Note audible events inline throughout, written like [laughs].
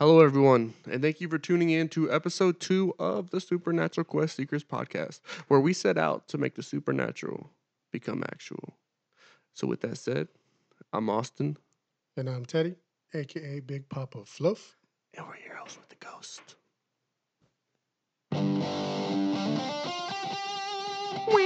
Hello, everyone, and thank you for tuning in to episode two of the Supernatural Quest Seekers podcast, where we set out to make the supernatural become actual. So, with that said, I'm Austin, And I'm Teddy, aka Big Papa Fluff. and we're your host with the ghost. All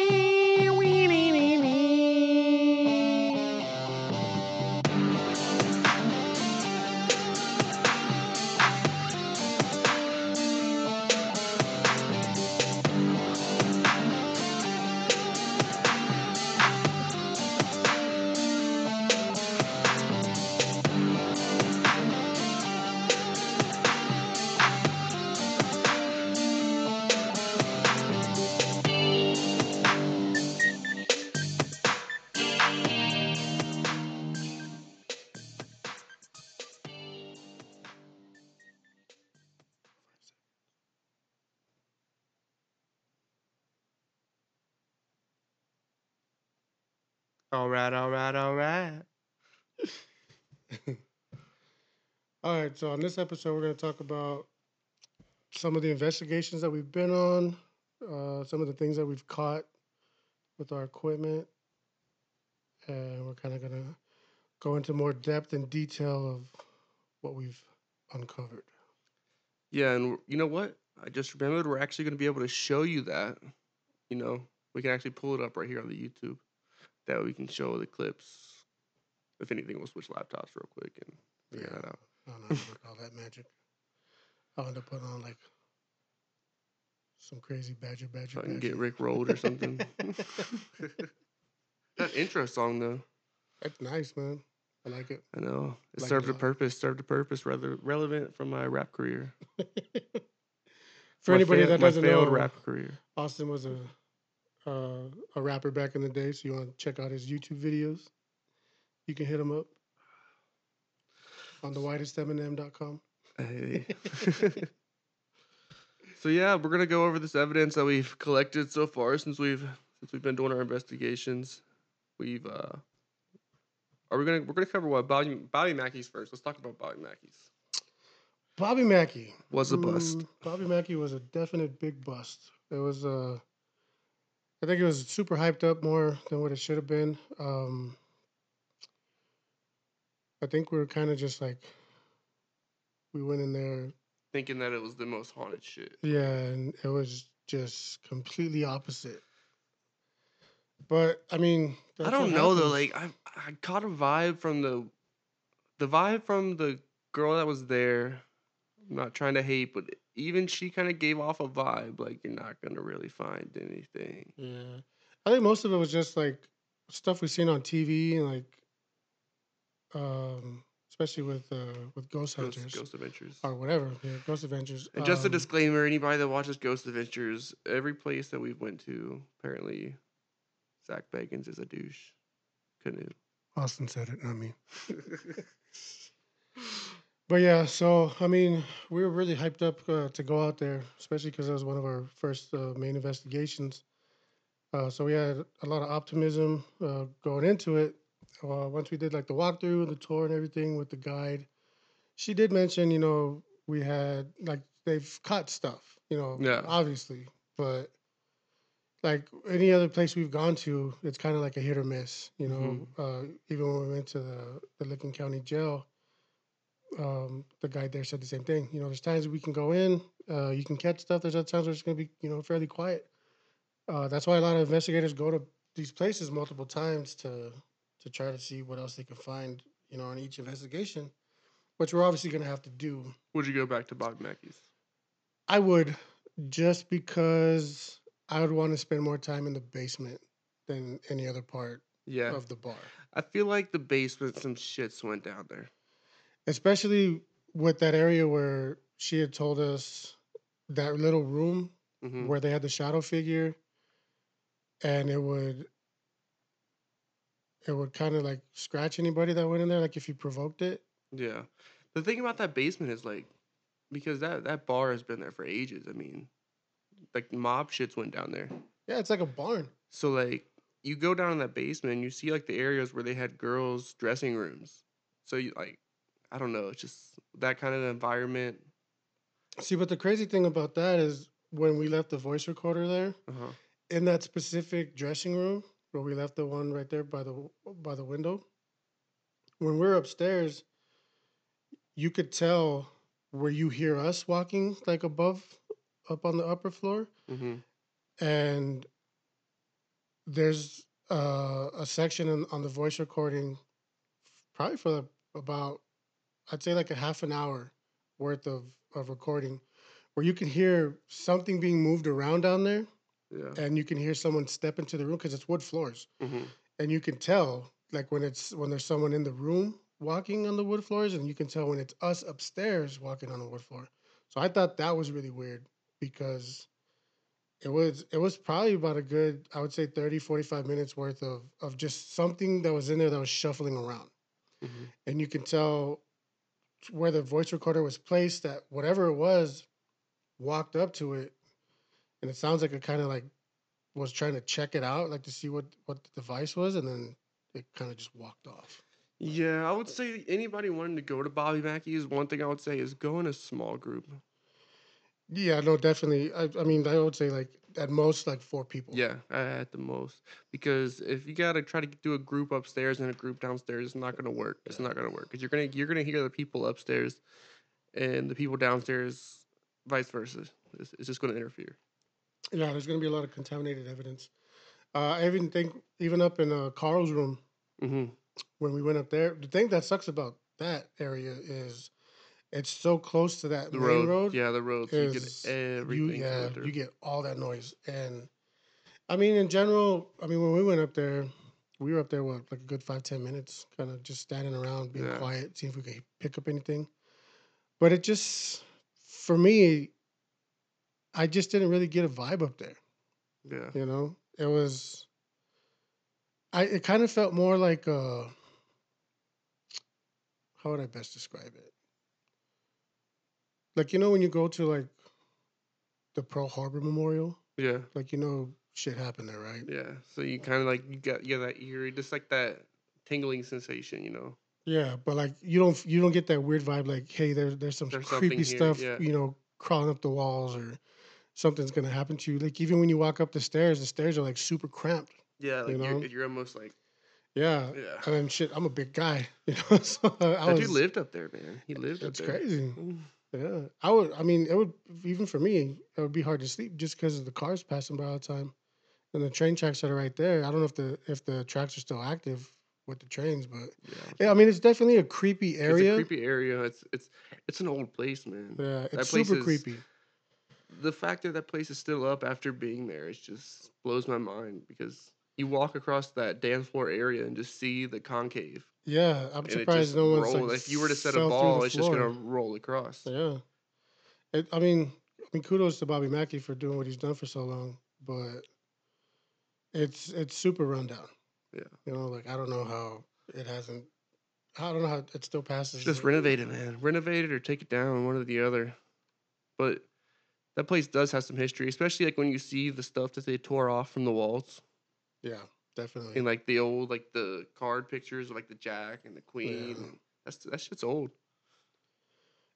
right, all right, all right. [laughs] All right, so on this episode, we're going to talk about some of the investigations that we've been on, uh, some of the things that we've caught with our equipment, and we're kind of going to go into more depth and detail of what we've uncovered. Yeah, and you know what? I just remembered we're actually going to be able to show you that. You know, we can actually pull it up right here on the YouTube. That we can show the clips. If anything, we'll switch laptops real quick and figure Yeah. that out. I don't know how to that magic. I'll end up putting on like some crazy badger badger. I can get. Rick rolled or something. [laughs] that intro song, though, That's nice, man. I like it. I know it Like served it a lot. purpose. Served a purpose, rather relevant from my rap career. [laughs] For My anybody fail- that doesn't failed know, rap career. Austin was a uh, a rapper back in the day, so you want to check out his YouTube videos. You can hit him up on the whitesteminem.com. Hey. [laughs] so yeah, we're gonna go over this evidence that we've collected so far since we've since we've been doing our investigations. We've uh are we gonna we're gonna cover what Bobby Bobby Mackey's first. Let's talk about Bobby Mackey's. Bobby Mackey Was a bust. Mm, Bobby Mackey was a definite big bust. It was uh I think it was super hyped up more than what it should have been. Um I think we were kind of just like we went in there Thinking that it was the most haunted shit. Yeah, and it was just completely opposite. But I mean, I don't know though, like I I caught a vibe from the the vibe from the girl that was there. I'm not trying to hate, but even she kind of gave off a vibe like you're not gonna really find anything. yeah, I think most of it was just like stuff we've seen on TV and like, um, especially with uh with Ghost Ghost, Hunters Ghost Adventures. or whatever, yeah, Ghost Adventures. And just a um, disclaimer: anybody that watches Ghost Adventures, every place that we've went to, apparently, Zak Bagans is a douche. Canoe. Austin said it, not me. [laughs] But yeah, so I mean, we were really hyped up uh, to go out there, especially because it was one of our first uh, main investigations. Uh, so we had a lot of optimism uh, going into it. Uh, once we did like the walkthrough, and the tour, and everything with the guide, she did mention, you know, we had like they've caught stuff, you know, Yeah. obviously, but like any other place we've gone to, it's kind of like a hit or miss, you know. Uh, even when we went to the the Licking County Jail, um, the guy there said the same thing. You know, there's times we can go in, uh, you can catch stuff. There's other times where it's going to be, you know, fairly quiet. Uh, that's why a lot of investigators go to these places multiple times to to try to see what else they can find, you know, on each investigation, which we're obviously going to have to do. Would you go back to Bobby Mackey's? I would, just because I would want to spend more time in the basement than any other part Yeah, of the bar. I feel like the basement, some shits went down there. Especially with that area where she had told us that little room hmm where they had the shadow figure and it would it would kind of like scratch anybody that went in there like if you provoked it Yeah, the thing about that basement is like, because that that bar has been there for ages. I mean, like mob shits went down there. yeah it's like a barn So like you go down in that basement and you see like the areas where they had girls' dressing rooms. So you like I don't know. It's just that kind of environment. See, but the crazy thing about that is when we left the voice recorder there Uh-huh. in that specific dressing room where we left the one right there by the by the window. When we're upstairs, you could tell where you hear us walking like above up on the upper floor hmm and there's uh, a section in, on the voice recording probably for about i'd say like a half an hour worth of, of recording where you can hear something being moved around down there Yeah. and you can hear someone step into the room because it's wood floors hmm and you can tell like when it's when there's someone in the room walking on the wood floors and you can tell when it's us upstairs walking on the wood floor. So i thought that was really weird because it was it was probably about a good i would say 30 45 minutes worth of of just something that was in there that was shuffling around. Hmm and you can tell where the voice recorder was placed that whatever it was walked up to it and it sounds like it kind of like was trying to check it out like to see what what the device was and then it kind of just walked off Yeah, I would say anybody wanting to go to Bobby Mackey's, one thing I would say is go in a small group. yeah no definitely i, I mean i would say like at most like four people Yeah, at the most. Because if you gotta try to do a group upstairs and a group downstairs, it's not gonna work. It's not gonna work because you're gonna you're gonna hear the people upstairs, and the people downstairs, vice versa. It's, it's just gonna interfere. yeah there's going to be a lot of contaminated evidence uh, i even think even up in uh, carl's room hmm when we went up there the thing that sucks about that area is it's so close to that The main road, road yeah, the road. So you get everything. you yeah you get all that noise and i mean in general i mean when we went up there we were up there what like a good five ten minutes kind of just standing around being Yeah. quiet seeing if we could pick up anything but it just for me i just didn't really get a vibe up there yeah. you know it was i it kind of felt more like uh how would i best describe it like you know when you go to like the pearl harbor memorial Yeah. like you know shit happened there right Yeah. So you kind of like you got you got that eerie, just like that tingling sensation, you know. yeah but like you don't you don't get that weird vibe like hey there's there's some There's creepy here, stuff yeah. you know crawling up the walls or something's gonna happen to you like even when you walk up the stairs the stairs are like super cramped Yeah, like You know? you're, you're almost like yeah yeah. and then shit i'm a big guy [laughs] you know so i was dude lived up there, man. He lived it's up there. That's crazy. Yeah, I would. I mean, it would even for me. It would be hard to sleep just because of the cars passing by all the time, and the train tracks that are right there. I don't know if the if the tracks are still active with the trains, but Yeah. yeah, I mean, it's definitely a creepy area. It's a creepy area. It's it's it's an old place, man. yeah, it's place super is- creepy. The fact that that place is still up after being there, it just blows my mind because you walk across that dance floor area and just see the concave. Yeah, I'm surprised no one's like if you were to set a ball, it's just gonna roll across. Yeah, it, I mean, I mean, kudos to Bobby Mackey for doing what he's done for so long, but it's it's super rundown. Yeah. you know, like I don't know how it hasn't. I don't know how it still passes. Just renovate it, man. Renovate it or take it down, one or the other. But that place does have some history, especially like when you see the stuff that they tore off from the walls Yeah, definitely. and like the old like the card pictures of like the Jack and the Queen. Yeah. That's that shit's old.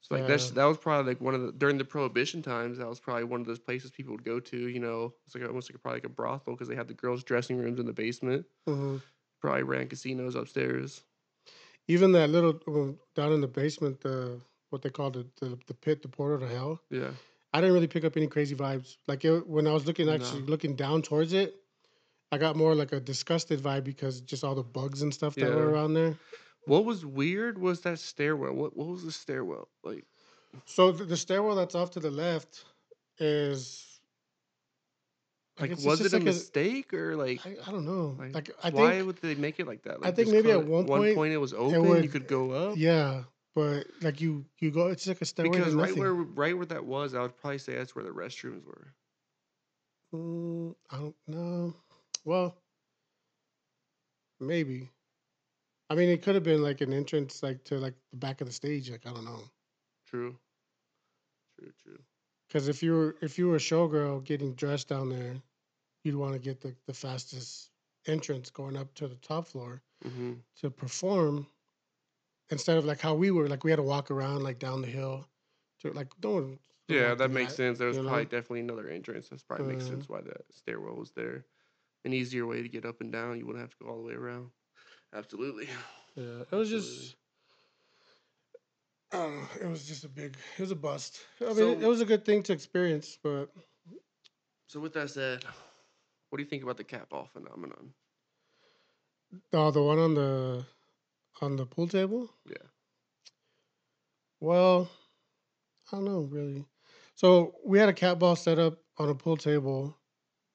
So like that's that was probably like one of the during the prohibition times. That was probably one of those places people would go to. You know, it's like almost like a, probably like a brothel because they had the girls' dressing rooms in the basement. Mhm. Probably ran casinos upstairs. Even that little um, down in the basement, the what they call the, the the pit, the portal to hell. Yeah, I didn't really pick up any crazy vibes. Like it, when I was looking, actually No. looking down towards it, I got more like a disgusted vibe because just all the bugs and stuff that were around there. What was weird was that stairwell. What what was the stairwell like? So the, the stairwell that's off to the left is Like, was it a like mistake or like? I I don't know. like, Like, I why think would they make it like that? I Like, think maybe at it- one point it was open. you would- could go up. yeah, but like you you go, it's like a stairway because right nothing. where right where that was, I would probably say that's where the restrooms were. Mm, I don't know. Well, maybe. I mean, it could have been like an entrance, like to like the back of the stage. Like I don't know, True. True. True. because if you were if you were a showgirl getting dressed down there, you'd want to get the the fastest entrance going up to the top floor hmm to perform. instead of like how we were, like we had to walk around like down the hill to like don't. Yeah, that makes sense. There was you know? probably definitely another entrance. That's probably makes Uh, sense why the stairwell was there. An easier way to get up and down. You wouldn't have to go all the way around. Absolutely. Yeah, it was Absolutely. just. I don't know. It was just a big. It was a bust. I mean, So- it, it was a good thing to experience, but So with that said, what do you think about the cat ball phenomenon? oh, the one on the on the pool table. Yeah. Well, I don't know really. So we had a cat ball set up on a pool table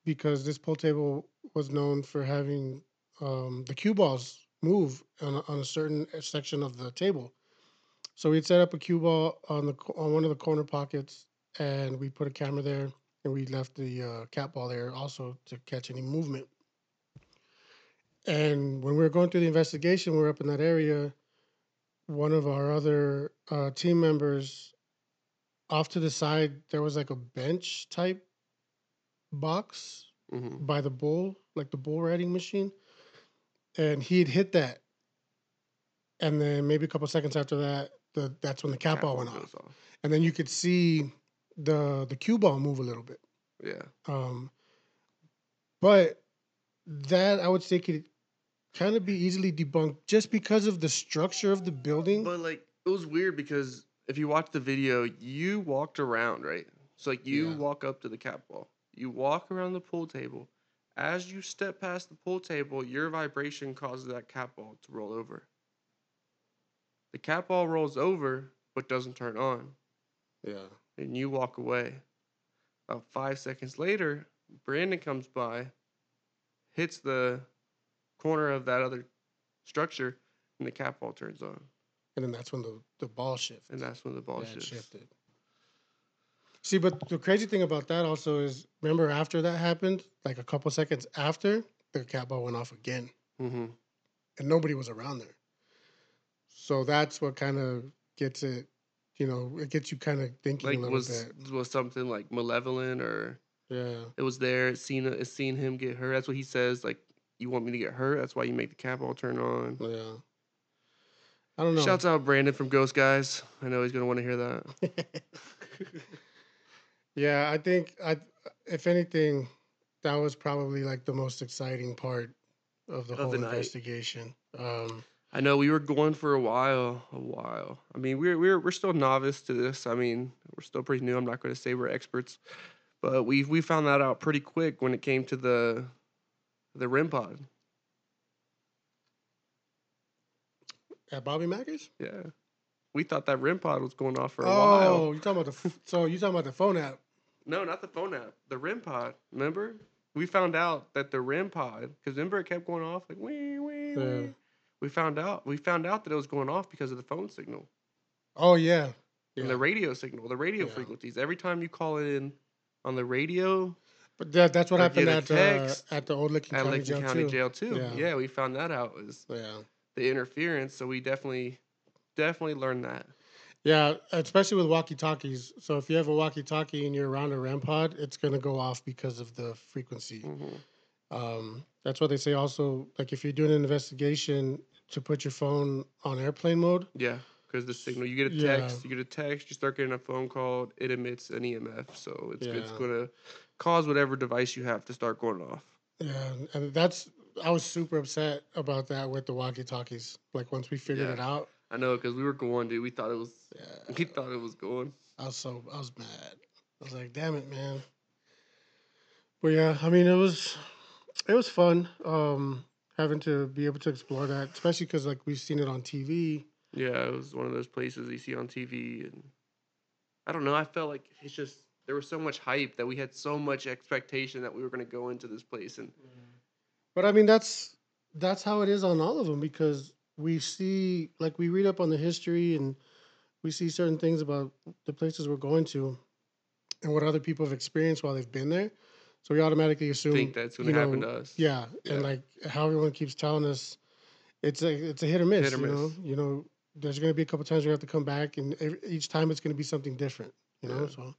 because this pool table was known for having um, the cue balls move on a, on a certain section of the table. So we'd set up a cue ball on the on one of the corner pockets, and we put a camera there, and we left the uh, cat ball there also to catch any movement. And when we were going through the investigation, we were up in that area. One of our other uh, team members, off to the side, there was like a bench type box Mm-hmm. by the bull, like the bull riding machine, and he had hit that. And then maybe a couple seconds after that, the that's when the cat ball went off, and then you could see the the cue ball move a little bit. Yeah. Um, but that I would say could kind of be easily debunked just because of the structure of the building. But like it was weird because if you watch the video, you walked around, right? So like you Yeah. walk up to the cat ball. You walk around the pool table. As you step past the pool table, your vibration causes that cat ball to roll over. The cat ball rolls over but doesn't turn on. yeah, And you walk away. About five seconds later, Brandon comes by, hits the corner of that other structure, and the cat ball turns on. and then that's when the the ball shifts. And that's when the ball Yeah, shifts. shifted. See, but the crazy thing about that also is, remember after that happened, like a couple seconds after, the cat ball went off again, Mm-hmm. and nobody was around there. So that's what kind of gets it, you know, it gets you kind of thinking a like little was bit. was something like malevolent or Yeah, it was there it's seen it's seen him get hurt that's what he says like you want me to get hurt that's why you make the cat ball turn on yeah. I don't know. shouts out brandon from ghost guys i know he's gonna want to hear that [laughs] yeah, I think I, if anything, that was probably like the most exciting part of the Of whole the investigation. Um, i know we were going for a while a while. I mean we're we're, we're still novice to this. I mean we're still pretty new. I'm not going to say we're experts but we we found that out pretty quick when it came to the the REM pod. At Bobby Mackey's. yeah we thought that REM pod was going off for a oh, while Oh, you talking about the f- so you talking about the phone app? No, not the phone app. The REM pod. Remember? We found out that the REM pod, because remember it kept going off like wee wee Yeah. wee. We found out. We found out that it was going off because of the phone signal Oh yeah, yeah. and the radio signal, the radio Yeah. frequencies. Every time you call in on the radio but that, that's what happened at uh, at the old Licking at County Lincoln Jail County too. Jail too. Yeah. Yeah. we found that out was Yeah, the interference. So we definitely, definitely learn that. yeah, especially with walkie talkies. So if you have a walkie talkie and you're around a REM pod, it's gonna go off because of the frequency. hmm Um, that's what they say. Also, like if you're doing an investigation, to put your phone on airplane mode. Yeah, because the signal you get a Yeah. text, you get a text, you start getting a phone call, it emits an EMF, so it's it's gonna cause whatever device you have to start going off. Yeah, and that's I was super upset about that with the walkie talkies. Like once we figured Yeah. it out, I know because we were going, dude. We thought it was, yeah, we thought it was going. I was so I was mad. I was like, damn it, man. But yeah, I mean, it was it was fun um, having to be able to explore that, especially because like we've seen it on TV. Yeah, it was one of those places you see on TV, and I don't know. I felt like it's just there was so much hype that we had so much expectation that we were gonna go into this place, and But I mean, that's that's how it is on all of them because we see, like, we read up on the history and we see certain things about the places we're going to and what other people have experienced while they've been there. So we automatically assume, think that's gonna happen know, to us. yeah, Yeah. and like how everyone keeps telling us, it's a it's a hit or miss. Hit or you know, miss. you know, there's going to be a couple times we have to come back, and every, each time it's going to be something different. You know, Yeah. so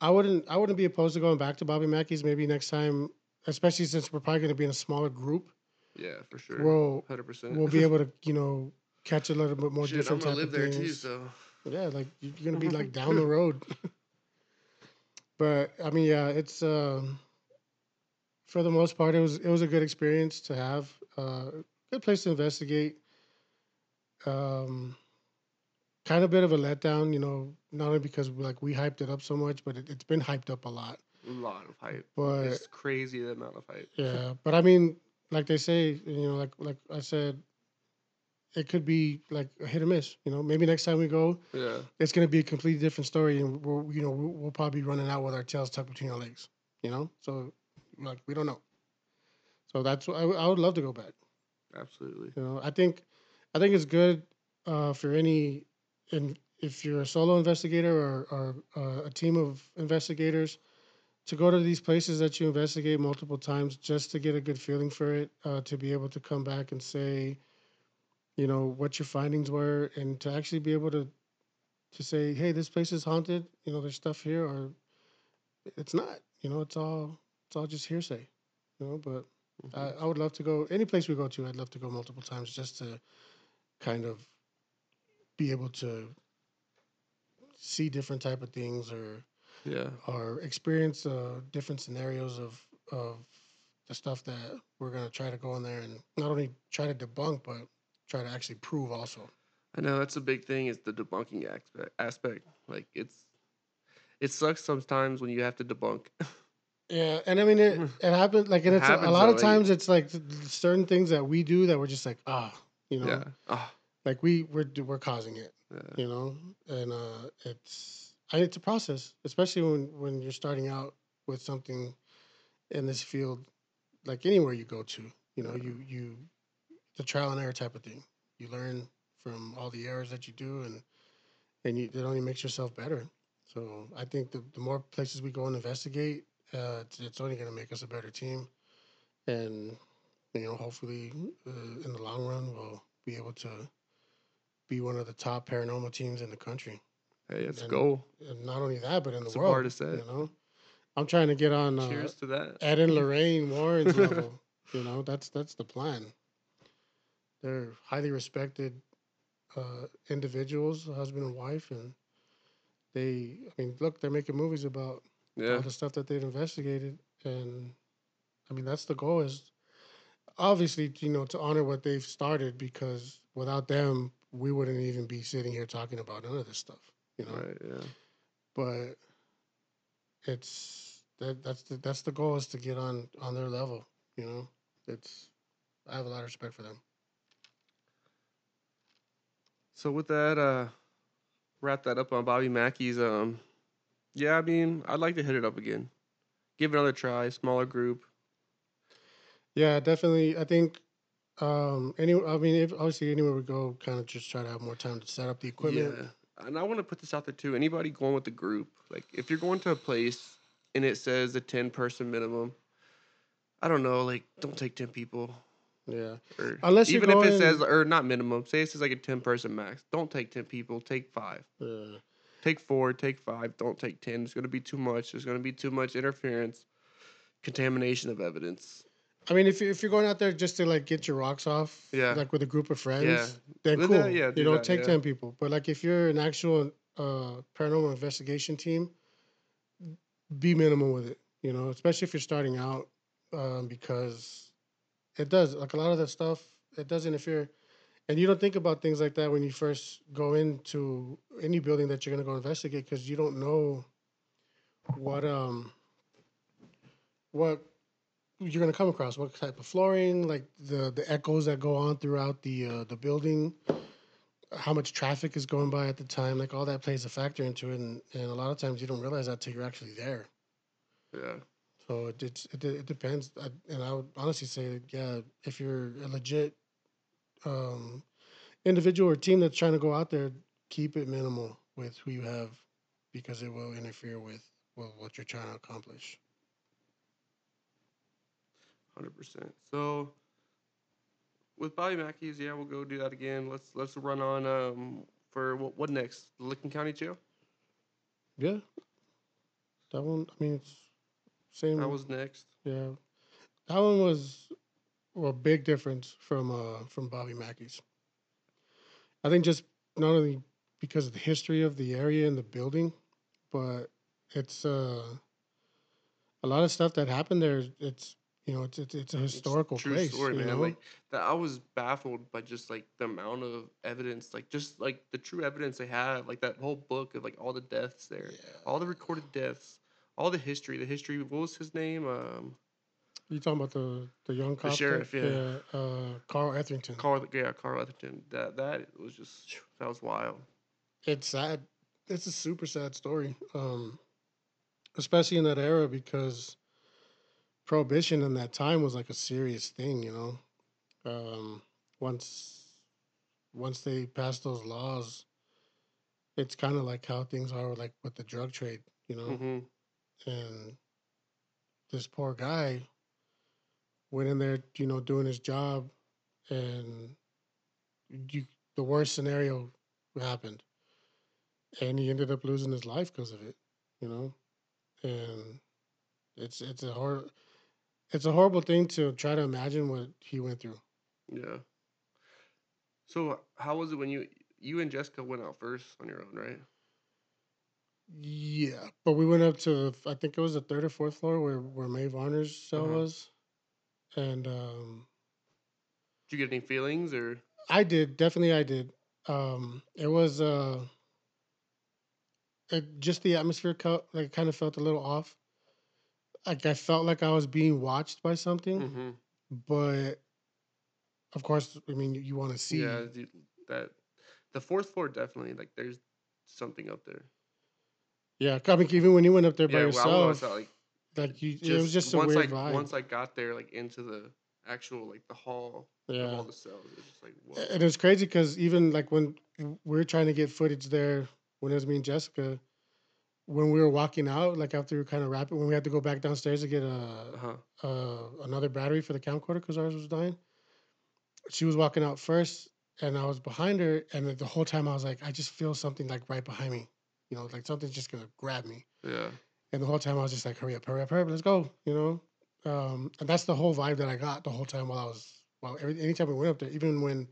I wouldn't I wouldn't be opposed to going back to Bobby Mackey's maybe next time, especially since we're probably going to be in a smaller group. Yeah, for sure. We'll hundred percent. we'll be able to you know catch a little bit more Shit, I'm different gonna type live of there things. too, so Yeah, like you- you're gonna be like down the [laughs] road. [laughs] but I mean, yeah, it's um, for the most part, it was it was a good experience to have. Uh, good place to investigate. Um, kind of bit of a letdown, you know, not only because like we hyped it up so much, but it, it's been hyped up a lot. a lot of hype. But it's crazy the amount of hype. yeah, but I mean, like they say, you know, like like I said, it could be like a hit or miss. You know, maybe next time we go, Yeah, it's going to be a completely different story, and we'll you know we'll, we'll probably be running out with our tails tucked between our legs. You know, so like we don't know. So that's I, would- I would love to go back. absolutely. You know, I think I think it's good uh, for any and if you're a solo investigator or, or uh, a team of investigators to go to these places that you investigate multiple times just to get a good feeling for it, uh, to be able to come back and say, you know, what your findings were, and to actually be able to to say, hey, this place is haunted. You know, there's stuff here, or it's not. You know, it's all it's all just hearsay. You know, but Mhm. I, I would love to go any place we go to. I'd love to go multiple times just to kind of be able to see different type of things or yeah, or experience uh, different scenarios of of the stuff that we're gonna try to go in there and not only try to debunk but try to actually prove also. I know that's a big thing. Is the debunking aspect. Aspect like it's it sucks sometimes when you have to debunk. Yeah, and I mean it. [laughs] It happens like, and It it's a, lot of like- times it's like certain things that we do that we're just like ah, you know, yeah. Ah, like we we're we're causing it. yeah. you know and uh it's I, it's a process especially when when you're starting out with something in this field like anywhere you go to you know you you a trial and error type of thing. You learn from all the errors that you do and and you, it only makes yourself better. So i think the, the more places we go and investigate uh it's, it's only going to make us a better team. And you know hopefully uh, in the long run we'll be able to be one of the top paranormal teams in the country. Hey, let's And- go. And not only that, but in That's the world. to say. You know, I'm trying to get on uh, Cheers to that. Ed and [laughs] Lorraine Warren's level. You know, that's that's the plan. They're highly respected uh, individuals, husband and wife, and they. I mean, look, they're making movies about Yeah, all the stuff that they've investigated, and I mean, that's the goal. Is obviously you know to honor what they've started because without them, we wouldn't even be sitting here talking about none of this stuff. You know, right. Yeah, but it's that that's the that's the goal is to get on on their level. You know, it's I have a lot of respect for them. So with that, uh, wrap that up on Bobby Mackey's. Um, yeah, I mean, I'd like to hit it up again. Give it another try. Smaller group. Yeah, definitely. I think um any I mean if, obviously anywhere we go, kind of just try to have more time to set up the equipment. Yeah, and I want to put this out there too. Anybody going with the group, like if you're going to a place and it says a ten person minimum, I don't know, like don't take ten people. Yeah. Or Unless you're even if it says or not minimum, say it says like a ten person max. Don't take ten people. Take five. Yeah. Take four. Take five. Don't take ten. It's going to be too much. There's going to be too much interference, contamination of evidence. I mean, if you if you're going out there just to like get your rocks off, Yeah. like with a group of friends, Yeah. then cool. that, yeah, do you know, that, take yeah. ten people. But like if you're an actual uh, paranormal investigation team, be minimal with it. You know, especially if you're starting out, um, because it does like a lot of that stuff. It does interfere, and you don't think about things like that when you first go into any building that you're going to go investigate because you don't know what um what you're going to come across what type of flooring like the the echoes that go on throughout the uh, the building how much traffic is going by at the time like all that plays a factor into it and, and a lot of times you don't realize that till you're actually there. Yeah. so it it's, it, it depends. I, and i would honestly say yeah if you're a legit um individual or team that's trying to go out there keep it minimal with who you have because it will interfere with well, what you're trying to accomplish Hundred percent. So with Bobby Mackey's, yeah, we'll go do that again. Let's let's run on um for what what next? The Licking County Jail. yeah that one i mean it's same That was next. Yeah, that one was well, a big difference from uh from Bobby Mackey's. I think just not only because of the history of the area and the building, but it's uh, a lot of stuff that happened there. It's you know it's it's, it's a It's historical true place. story, you man. know? Like that, I was baffled by just like the amount of evidence, like just like the true evidence they have, like that whole book of like all the deaths there, all the recorded deaths, all the history, the history. What was his name? Um, You talking about the the young cop? that- sheriff, yeah. uh, Carl Etherington. Carl, yeah, Carl Etherton. That that was just that was wild. it's sad. It's a super sad story, um, especially in that era because prohibition in that time was like a serious thing. You know, um, once once they passed those laws, it's kind of like how things are like with the drug trade. You know, hmm and this poor guy went in there, you know, doing his job, and you, the worst scenario happened, and he ended up losing his life because of it, you know, and it's it's a hor- it's a horrible thing to try to imagine what he went through. Yeah. So how was it when you you and Jessica went out first on your own, right? Yeah, but we went up to I think it was the third or fourth floor where where Mae Varner's cell Uh-huh. was, and um, Did you get any feelings or? I did definitely. I did. Um, it was uh, it, just the atmosphere. co- Like kind of felt a little off. Like I felt like I was being watched by something, hmm but of course, I mean, you, want to see. Yeah, dude, that the fourth floor definitely like there's something up there. Yeah, I mean, even when you went up there by yeah, well, I was yourself, like like you, just it was just a once weird I vibe. once I got there like into the actual like the hall yeah, all the cells, it was just like whoa. and it was crazy because even like when we were trying to get footage there, when it was me and Jessica, when we were walking out, like after we kind of wrapping, when we had to go back downstairs to get a Uh-huh. uh, another battery for the camcorder because ours was dying. She was walking out first, and I was behind her, and the whole time I was like, I just feel something like right behind me, you know, like something's just gonna grab me. Yeah. And the whole time I was just like, hurry up, hurry up, hurry up, let's go, you know. Um, and that's the whole vibe that I got the whole time while I was, well, every anytime we went up there, even when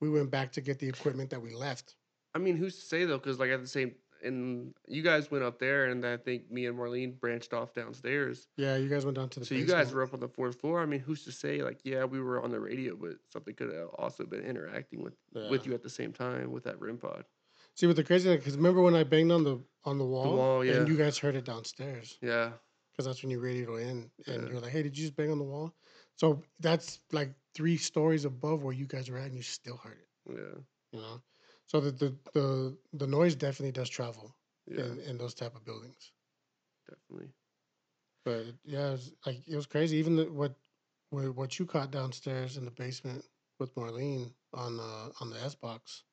we went back to get the equipment that we left. I mean, who's to say though? Because like at the same, and you guys went up there, and I think me and Marlene branched off downstairs. Yeah, you guys went down to the. So you guys were up on the fourth floor. I mean, who's to say? Like, yeah, we were on the radio, but something could have also been interacting with with you at the same time with that REM pod. See, what the crazy thing? because remember when I banged on the on the wall, wall, yeah. and you guys heard it downstairs. Yeah. because that's when you radioed in and Yeah. you're like, hey, did you just bang on the wall? So that's like three stories above where you guys were at, and you still heard it. Yeah. You know, so the the the, the noise definitely does travel Yeah. in, in those type of buildings. Definitely. But yeah, it was, like it was crazy. Even the, what what what you caught downstairs in the basement with Marlene on the on the S box,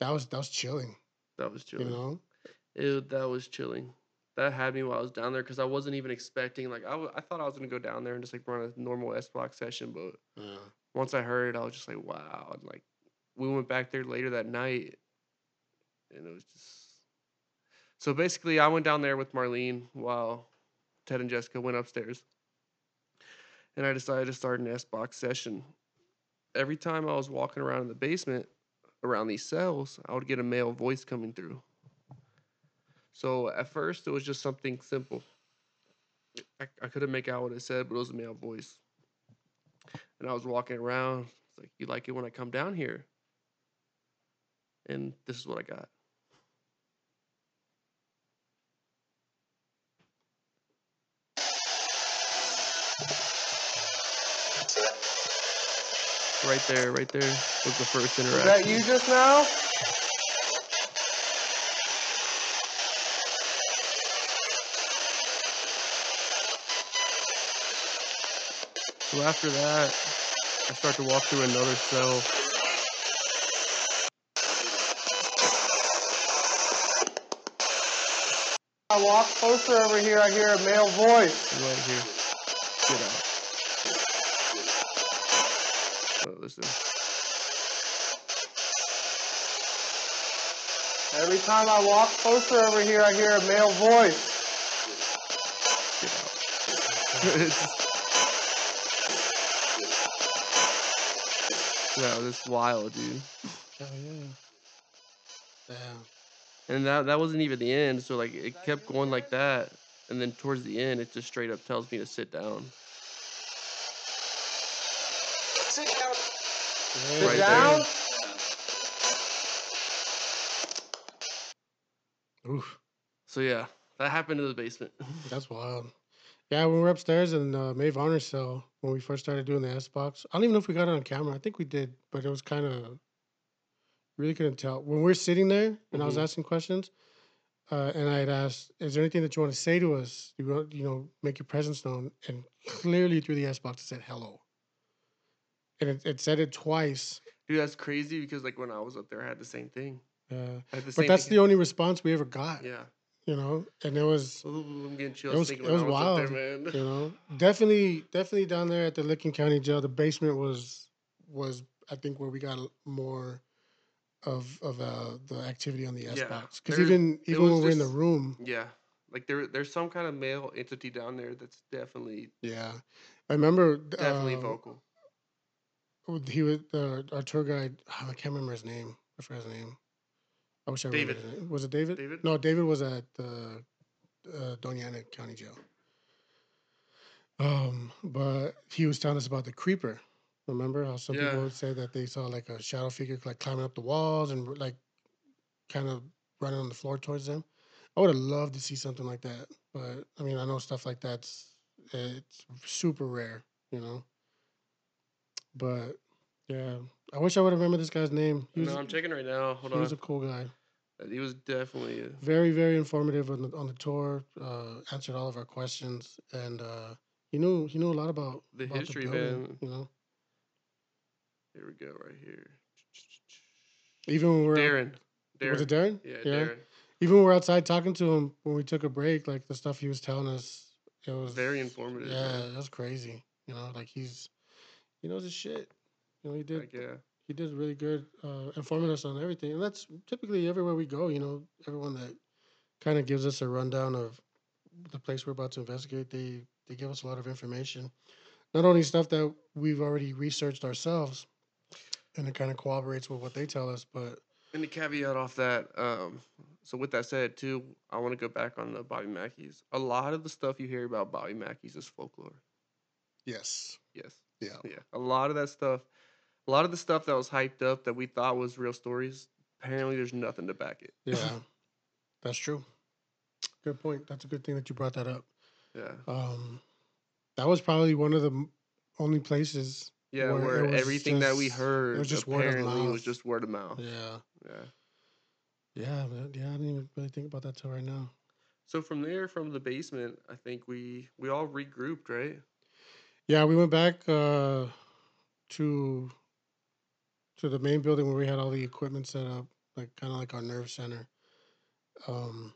that was that was chilling. That was chilling. You know, It, that was chilling. That had me while I was down there because I wasn't even expecting. Like I, w- I thought I was gonna go down there and just like run a normal S box session, but yeah. once I heard it, I was just like, wow. And like we went back there later that night, and it was just. So basically, I went down there with Marlene while Ted and Jessica went upstairs, and I decided to start an S box session. Every time I was walking around in the basement, around these cells, I would get a male voice coming through. So at first, it was just something simple. I, I couldn't make out what it said, but it was a male voice. And I was walking around. It's like, you like it when I come down here? And this is what I got. Right there, right there was the first Is interaction. that you just now? So after that, I start to walk through another cell. I walk closer over here, I hear a male voice. right here. Get out. Oh, listen. Every time I walk closer over here, I hear a male voice. Get out. [laughs] It's yeah, this wild, dude. Hell yeah. Damn. And that that wasn't even the end. So like it kept going like that, and then towards the end, it just straight up tells me to sit down. Sit down. Yeah, Right down. there. Oof. So yeah, that happened in the basement. [laughs] That's wild. Yeah, when we were upstairs in uh, Mae Varner's cell when we first started doing the S box, I don't even know if we got it on camera. I think we did, but it was kind of really couldn't tell. When we are sitting there and I was Mhm. asking questions, uh, and I had asked, "Is there anything that you want to say to us? You want, you know, make your presence known?" And clearly through the S box, it said "hello," and it, it said it twice. Dude, that's crazy because like when I was up there, I had the same thing. The but that's the only response we ever got. yeah. You know, and it was Ooh, I'm getting chills was- it was was wild, there, man. you know definitely definitely down there at the licking county jail the basement was was i think where we got more of of uh the activity on the s box because even even when we're in the room Yeah, like there, there's some kind of male entity down there that's definitely, yeah. I remember definitely uh, vocal. he was uh, our tour guide i can't remember his name. I forgot his name. I wish i David. was it david? David? no david was at the uh, Doña Ana county jail. Um but he was telling us about the creeper remember how some Yeah. people would say that they saw like a shadow figure like climbing up the walls and like kind of running on the floor towards them i would have loved to see something like that but i mean i know stuff like that's it's super rare you know but yeah i wish i would have remembered this guy's name he was, no, I'm checking right now. Hold he was a cool guy He was definitely. A, very very informative on the, on the tour uh answered all of our questions and uh he knew he knew a lot about The about history, building, man. you know here we go, right here. even when we we're Darren. Darren. was it Darren Yeah, Darren. even when we're outside talking to him when we took a break like the stuff he was telling us it was Very informative. yeah man. that's crazy you know like he's he knows his shit you know he did Like, yeah. he did really good uh, informing us on everything, and that's typically everywhere we go. You know, everyone that kind of gives us a rundown of the place we're about to investigate, they they give us a lot of information, not only stuff that we've already researched ourselves, and it kind of corroborates with what they tell us, but And the caveat off that, um, so with that said, too, I want to go back on the Bobby Mackeys. A lot of the stuff you hear about Bobby Mackeys is folklore. yes, Yes. yeah, Yeah. A lot of that stuff, a lot of the stuff that was hyped up that we thought was real stories, apparently there's nothing to back it. [laughs] yeah, that's true. Good point. That's a good thing that you brought that up. Yeah. Um, that was probably one of the only places. Yeah, Where where, everything that we just- heard was just word of apparently was mouth. just word of mouth. Yeah, Yeah. yeah, man, yeah. I didn't even really think about that till right now. So from there, from the basement, I think we we all regrouped, right? Yeah, we went back uh, to to the main building where we had all the equipment set up, like kind of like our nerve center. Um,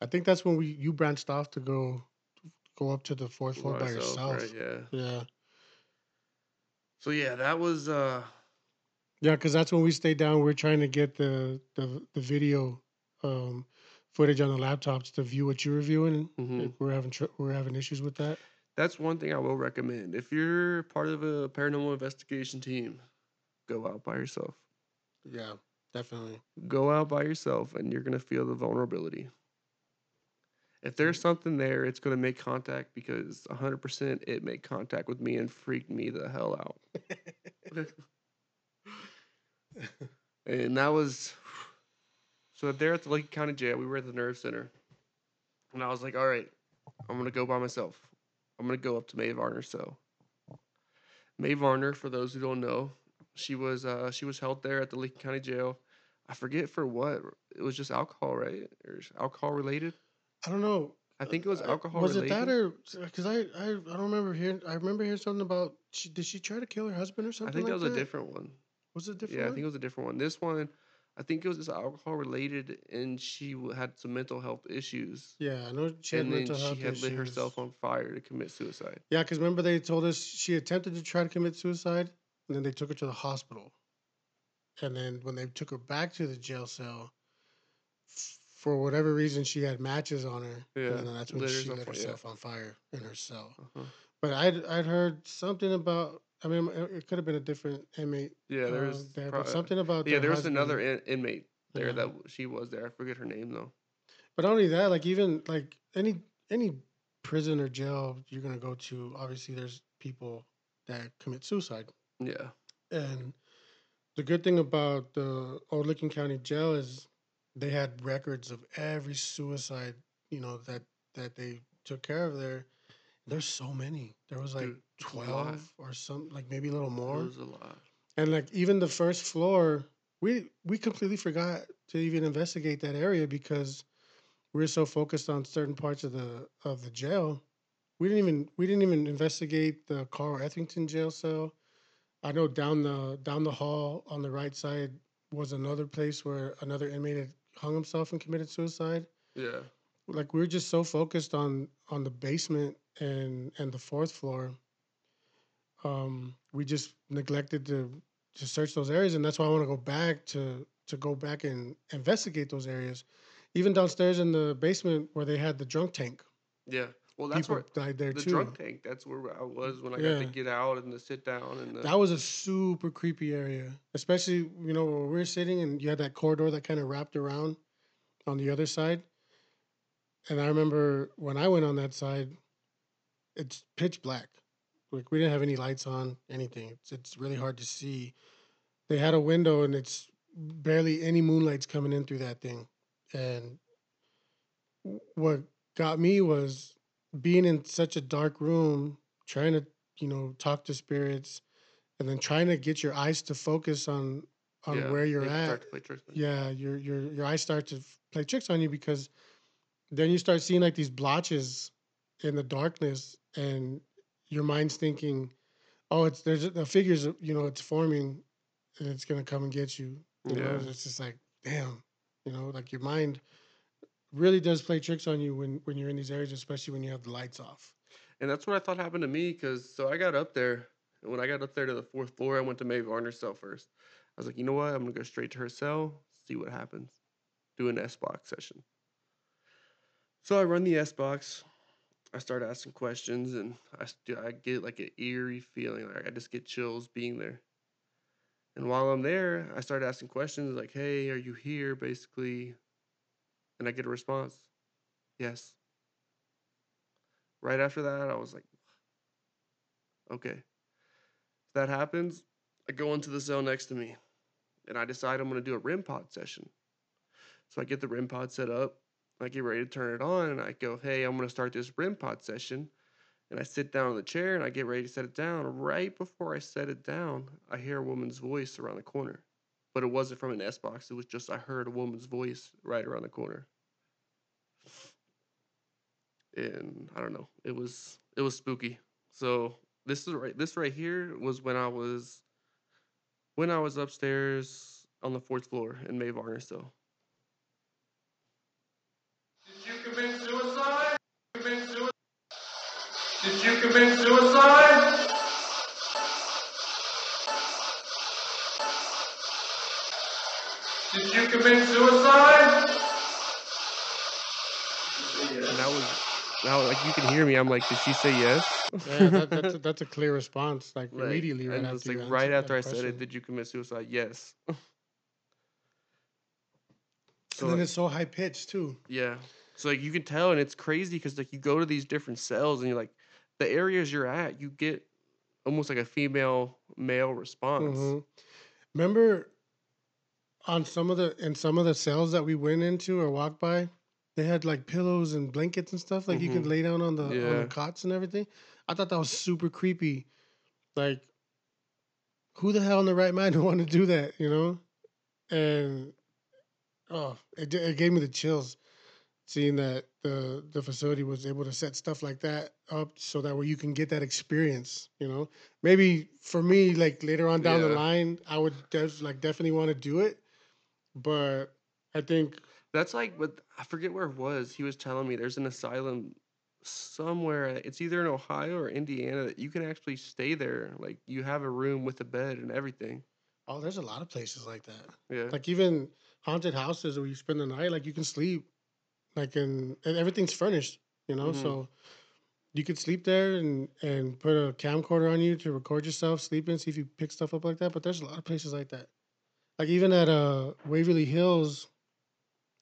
I think that's when we you branched off to go go up to the fourth floor by yourself. Right, yeah. Yeah, So yeah, that was uh yeah, because that's when we stayed down. We're trying to get the the, the video um, footage on the laptops to view what you were viewing. mhm. We're having tr- we're having issues with that. that's one thing I will recommend. If you're part of a paranormal investigation team, go out by yourself. Yeah, definitely. Go out by yourself and you're gonna feel the vulnerability. If there's something there, it's gonna make contact because 100% it made contact with me and freaked me the hell out. and that was so there at the Lake County Jail. We were at the nerve center, and I was like, "All right, I'm gonna go by myself. I'm gonna go up to Mae Varner. So Mae Varner, for those who don't know, she was uh, she was held there at the Lincoln County Jail. I forget for what. It was just alcohol, right? Or alcohol related. I don't know. I think it was alcohol Was related. it that or because I, I I don't remember hearing I remember hearing something about she, did she try to kill her husband or something? I think that like was a different one. Was it a different? Yeah, I think it was a different one. This one, I think it was just alcohol related, and she had some mental health issues. Yeah, I know she had and then mental health she had lit issues. herself on fire to commit suicide. Yeah, because remember they told us she attempted to try to commit suicide, and then they took her to the hospital, and then when they took her back to the jail cell, for whatever reason she had matches on her. Yeah, and then that's when lit she lit yeah. herself on fire in her cell. Uh-huh. But I'd I'd heard something about. I mean, it could have been a different inmate. Yeah, there uh, was there, prob- but something about Yeah, there was husband. another in- inmate there Yeah. that she was there. I forget her name though. But not only that, like even like any any prison or jail you're gonna go to, obviously there's people that commit suicide. Yeah. And the good thing about the Old Licking County Jail is they had records of every suicide, you know, that that they took care of there. There's so many. There was like Dude, it's a lot. twelve or some, like maybe a little more. It was a lot. And like even the first floor, we we completely forgot to even investigate that area because we were so focused on certain parts of the of the jail. We didn't even we didn't even investigate the Carl Etherington jail cell. I know down the down the hall on the right side was another place where another inmate had hung himself and committed suicide. Yeah. Like we were just so focused on on the basement and and the fourth floor. Um, we just neglected to to search those areas, and that's why I want to go back to to go back and investigate those areas. Even downstairs in the basement where they had the drunk tank, Yeah. Well, that's people where died there the too. drunk tank. That's where I was when I got to get out and the sit down and the. That was a super creepy area, especially you know where we were sitting, and you had that corridor that kind of wrapped around on the other side. And I remember when I went on that side, it's pitch black. Like we didn't have any lights on, anything. It's it's really hard to see. They had a window, and it's barely any moonlight's coming in through that thing. And what got me was being in such a dark room, trying to you know talk to spirits, and then trying to get your eyes to focus on on yeah, where you're at Start to play tricks on you. yeah, your your your eyes start to play tricks on you because then you start seeing like these blotches in the darkness, and your mind's thinking, "Oh, it's there's a- the figures, you know, it's forming, and it's gonna come and get you." You know, Yeah. it's just like, damn, you know, like your mind really does play tricks on you when when you're in these areas, especially when you have the lights off. And that's what I thought happened to me because so I got up there. And when I got up there to the fourth floor, I went to Mae Varner's cell first. I was like, you know what? I'm gonna go straight to her cell, see what happens. Do an S box session. So I run the S box. I start asking questions, and I I get like an eerie feeling. Like I just get chills being there. And while I'm there, I start asking questions like, "Hey, are you here?" Basically, and I get a response, "Yes." Right after that, I was like, okay. If that happens, I go into the cell next to me and I decide I'm going to do a REM pod session. So I get the REM pod set up. I get ready to turn it on and I go, hey, I'm going to start this REM pod session. And I sit down on the chair and I get ready to set it down. Right before I set it down, I hear a woman's voice around the corner. But it wasn't from an S box. It was just I heard a woman's voice right around the corner and I don't know. It was it was spooky. So this is right. This right here was when I was when I was upstairs on the fourth floor in Mae Varner cell. Did you commit suicide? Did you commit suicide? Did you commit suicide? And that was now like you can hear me. I'm like, did she say yes? Yeah, that, that's a, that's a clear response, like, Like, immediately right and after it's like you right after I that said it, did you commit suicide? Yes. [laughs] so and then like, it's so high pitched too. Yeah. So like you can tell, and it's crazy because like you go to these different cells, and you're like, the areas you're at, you get almost like a female male response. Mhm. Remember, on some of the in some of the cells that we went into or walked by, they had like pillows and blankets and stuff. Like you could Mhm. lay down on the on the cots and everything. I thought that was super creepy. Like, who the hell in the right mind [laughs] would want to do that? You know, and oh, it, it gave me the chills seeing that the the facility was able to set stuff like that up so that way you can get that experience you know maybe for me like later on down the line i would def- like definitely want to do it but i think That's like what I forget where it was. He was telling me there's an asylum somewhere. It's either in Ohio or Indiana that you can actually stay there. Like you have a room with a bed and everything. oh there's a lot of places like that Yeah. like even haunted houses where you spend the night like you can sleep like and, and everything's furnished you know Mhm. so you could sleep there and and put a camcorder on you to record yourself sleeping see if you pick stuff up like that but there's a lot of places like that like even at uh Waverly Hills,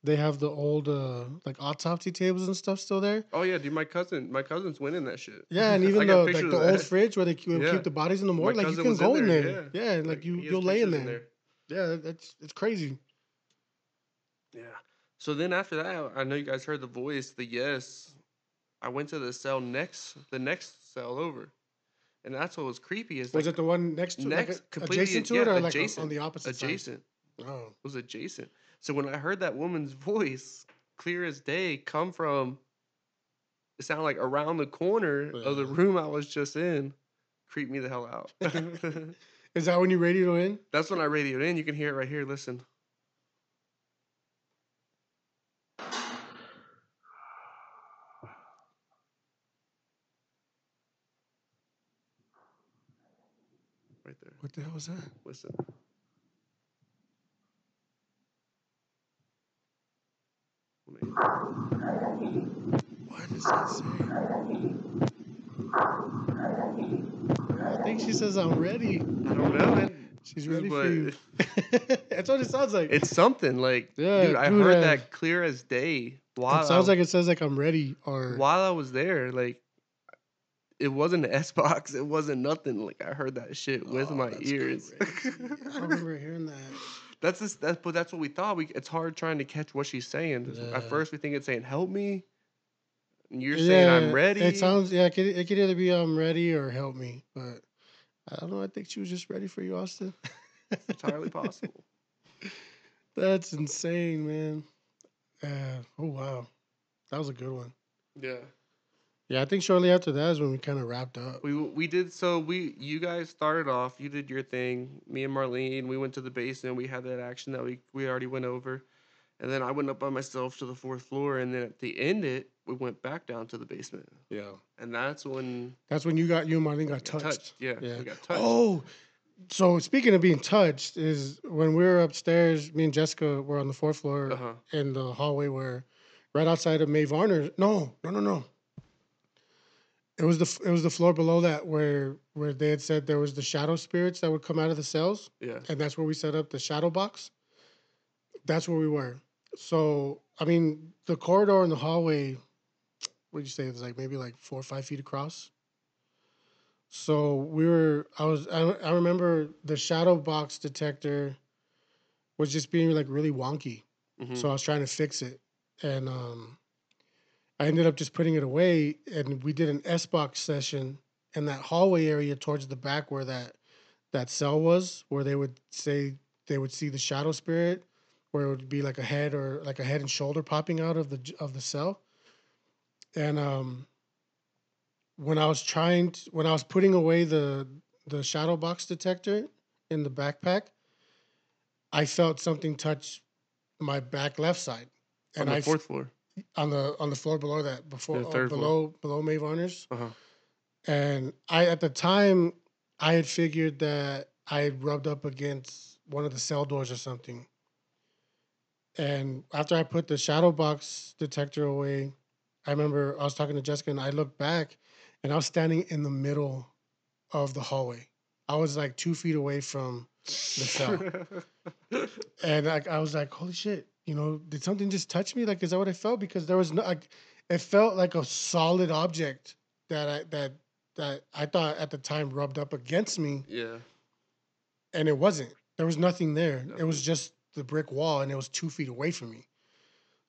they have the old uh like autopsy tables and stuff still there. Oh yeah, dude. My cousin, my cousin's winning that shit. Yeah, and [laughs] even the like the old that. fridge where they keep, [laughs] Yeah. keep the bodies in the My morgue, like you can go in there. there, Yeah, and like Like, you you'll lay in pictures there. Yeah, that's it's crazy. Yeah. So then after that, I know you guys heard the voice, the yes. I went to the cell next, the next cell over, and that's what was creepy. Is Was like it the one next to next- like, adjacent to yeah, it or like on the opposite adjacent? side? Oh, It was adjacent. So when I heard that woman's [laughs] voice, clear as day, come from, it sounded like around the corner of the room I was just in, creeped me the hell out. [laughs] [laughs] is that when you radio in? That's when I radioed in. You can hear it right here. Listen. Right there. What the hell was that? Listen. What does that say? I think she says I'm ready. I don't know, man. She's ready for you. [laughs] That's what it sounds like. It's something like, Yeah, dude. I dude, heard uh, that clear as day. While it sounds I, like it says like I'm ready or while I was there, like it wasn't an [laughs] S box. It wasn't nothing. Like I heard that shit with Oh, my ears. crazy. I remember hearing that. That's just, that's but that's what we thought. We it's hard trying to catch what she's saying. Yeah. At first, we think it's saying "help me." And you're saying I'm ready. It sounds yeah. It could, it could either be I'm ready or help me, but I don't know. I think she was just ready for you, Austin. it's entirely possible. [laughs] That's insane, man. Uh, oh wow, that was a good one. Yeah. Yeah, I think shortly after that is when we kind of wrapped up. We we did so we you guys started off. You did your thing. Me and Marlene. We went to the basement. We had that action that we we already went over, and then I went up by myself to the fourth floor. And then at the end, it we went back down to the basement. Yeah, And that's when that's when you got you and Marlene got got touched. Yeah, Yeah. we got touched. Oh, so speaking of being touched, is when we were upstairs, me and Jessica were on the fourth floor Uh huh. in the hallway where, right outside of Mae Varner. No, no, no, no. It was the it was the floor below that where where they had said there was the shadow spirits that would come out of the cells, Yeah. and that's where we set up the shadow box. That's where we were. So I mean, the corridor and the hallway. What did you say? It was like maybe like four or five feet across. So we were. I was. I, I remember the shadow box detector was just being like really wonky. Mhm. So I was trying to fix it, and um, I ended up just putting it away. And we did an S box session in that hallway area towards the back where that that cell was, where they would say they would see the shadow spirit, where it would be like a head or like a head and shoulder popping out of the of the cell. And um, when I was trying to, when I was putting away the the shadow box detector in the backpack, I felt something touch my back left side, on and the I fourth floor. On the on the floor below that before The uh, third floor. below below Mae Varner's. Uh huh. And I at the time I had figured that I had rubbed up against one of the cell doors or something. And after I put the shadow box detector away, I remember I was talking to Jessica and I looked back and I was standing in the middle of the hallway. I was like two feet away from the cell. [laughs] and I, I was like, holy shit, you know, did something just touch me? Like, is that what I felt? Because there was no, like, it felt like a solid object that I, that, that I thought at the time rubbed up against me yeah. and it wasn't. There was nothing there. It was just the brick wall, and it was two feet away from me.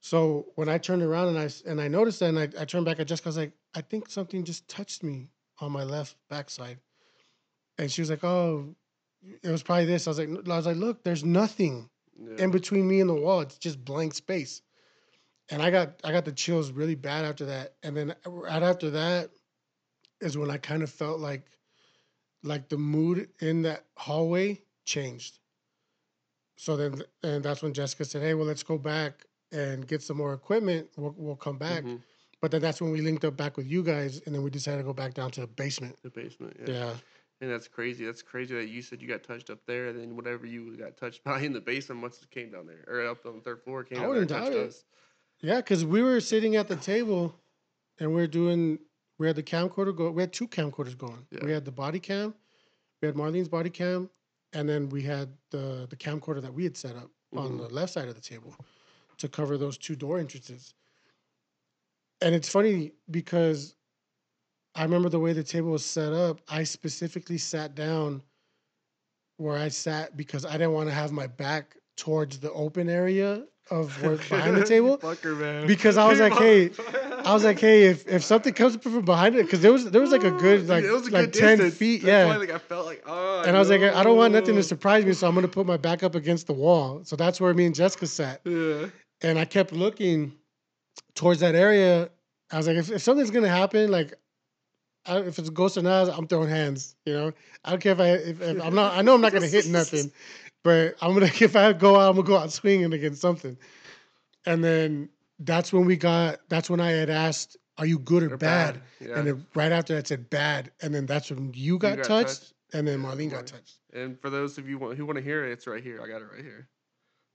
So when I turned around and I and I noticed that, and I, I turned back at Jessica, I was like, I think something just touched me on my left backside, and she was like, Oh, it was probably this. I was like, I was like, Look, there's nothing yeah. in between me and the wall. It's just blank space. And I got I got the chills really bad after that. And then right after that is when I kind of felt like like the mood in that hallway changed. So then and that's when Jessica said, "Hey, well, let's go back and get some more equipment. We'll we'll come back." Mhm. But then that's when we linked up back with you guys, and then we decided to go back down to the basement. The basement. Yeah. Yeah, And that's crazy. That's crazy that you said you got touched up there, and then whatever you got touched [laughs] by in the basement once it came down there, or up on the third floor came I down there and wouldn't doubt it. us. yeah, because we were sitting at the table, and we are doing. We had the camcorder go. We had two camcorders going. We had the body cam. We had Marlene's body cam, and then we had the the camcorder that we had set up on Mhm. the left side of the table to cover those two door entrances. And it's funny because I remember the way the table was set up. I specifically sat down where I sat because I didn't want to have my back towards the open area of where behind the table [laughs] Fucker, man. because I was like, hey, I was like, hey, if, if something comes up from behind it, because there was there was like a good [laughs] like it was a like good ten distance. feet, yeah. why, like I felt like, oh, and I was like, I don't want nothing to surprise me, so I'm gonna put my back up against the wall. So that's where me and Jessica sat, Yeah. and I kept looking towards that area. I was like, if, if something's gonna happen, like I, if it's a ghost or not, I'm throwing hands. You know, I don't care if I if, if I'm not. I know I'm not gonna hit nothing, but I'm gonna [laughs] if I go out, I'm gonna go out swinging against something. And then that's when we got. That's when I had asked, "Are you good or, Or bad?" Yeah. And then right after that said bad, and then that's when you got, got touched, touched. and then Marlene got touched. And for those of you who want to hear it, it's right here. I got it right here.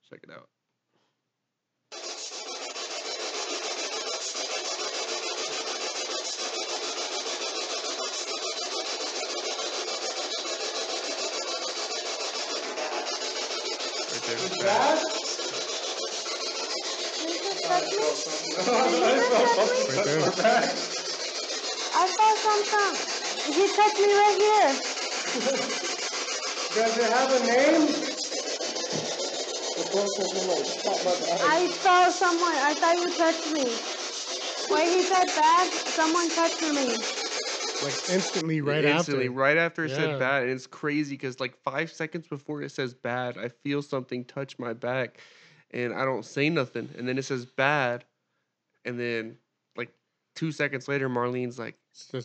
Check it out. Right there. it's bad. Right there. I saw something. He touched me right here. Does it have a name? I saw someone. I thought you touched me. When he said bad, someone touched me. Like instantly, right Instantly, after. right after it Yeah. said bad, and it's crazy because like five seconds before it says bad, I feel something touch my back, and I don't say nothing, and then it says bad, and then like two seconds later, Marlene's like,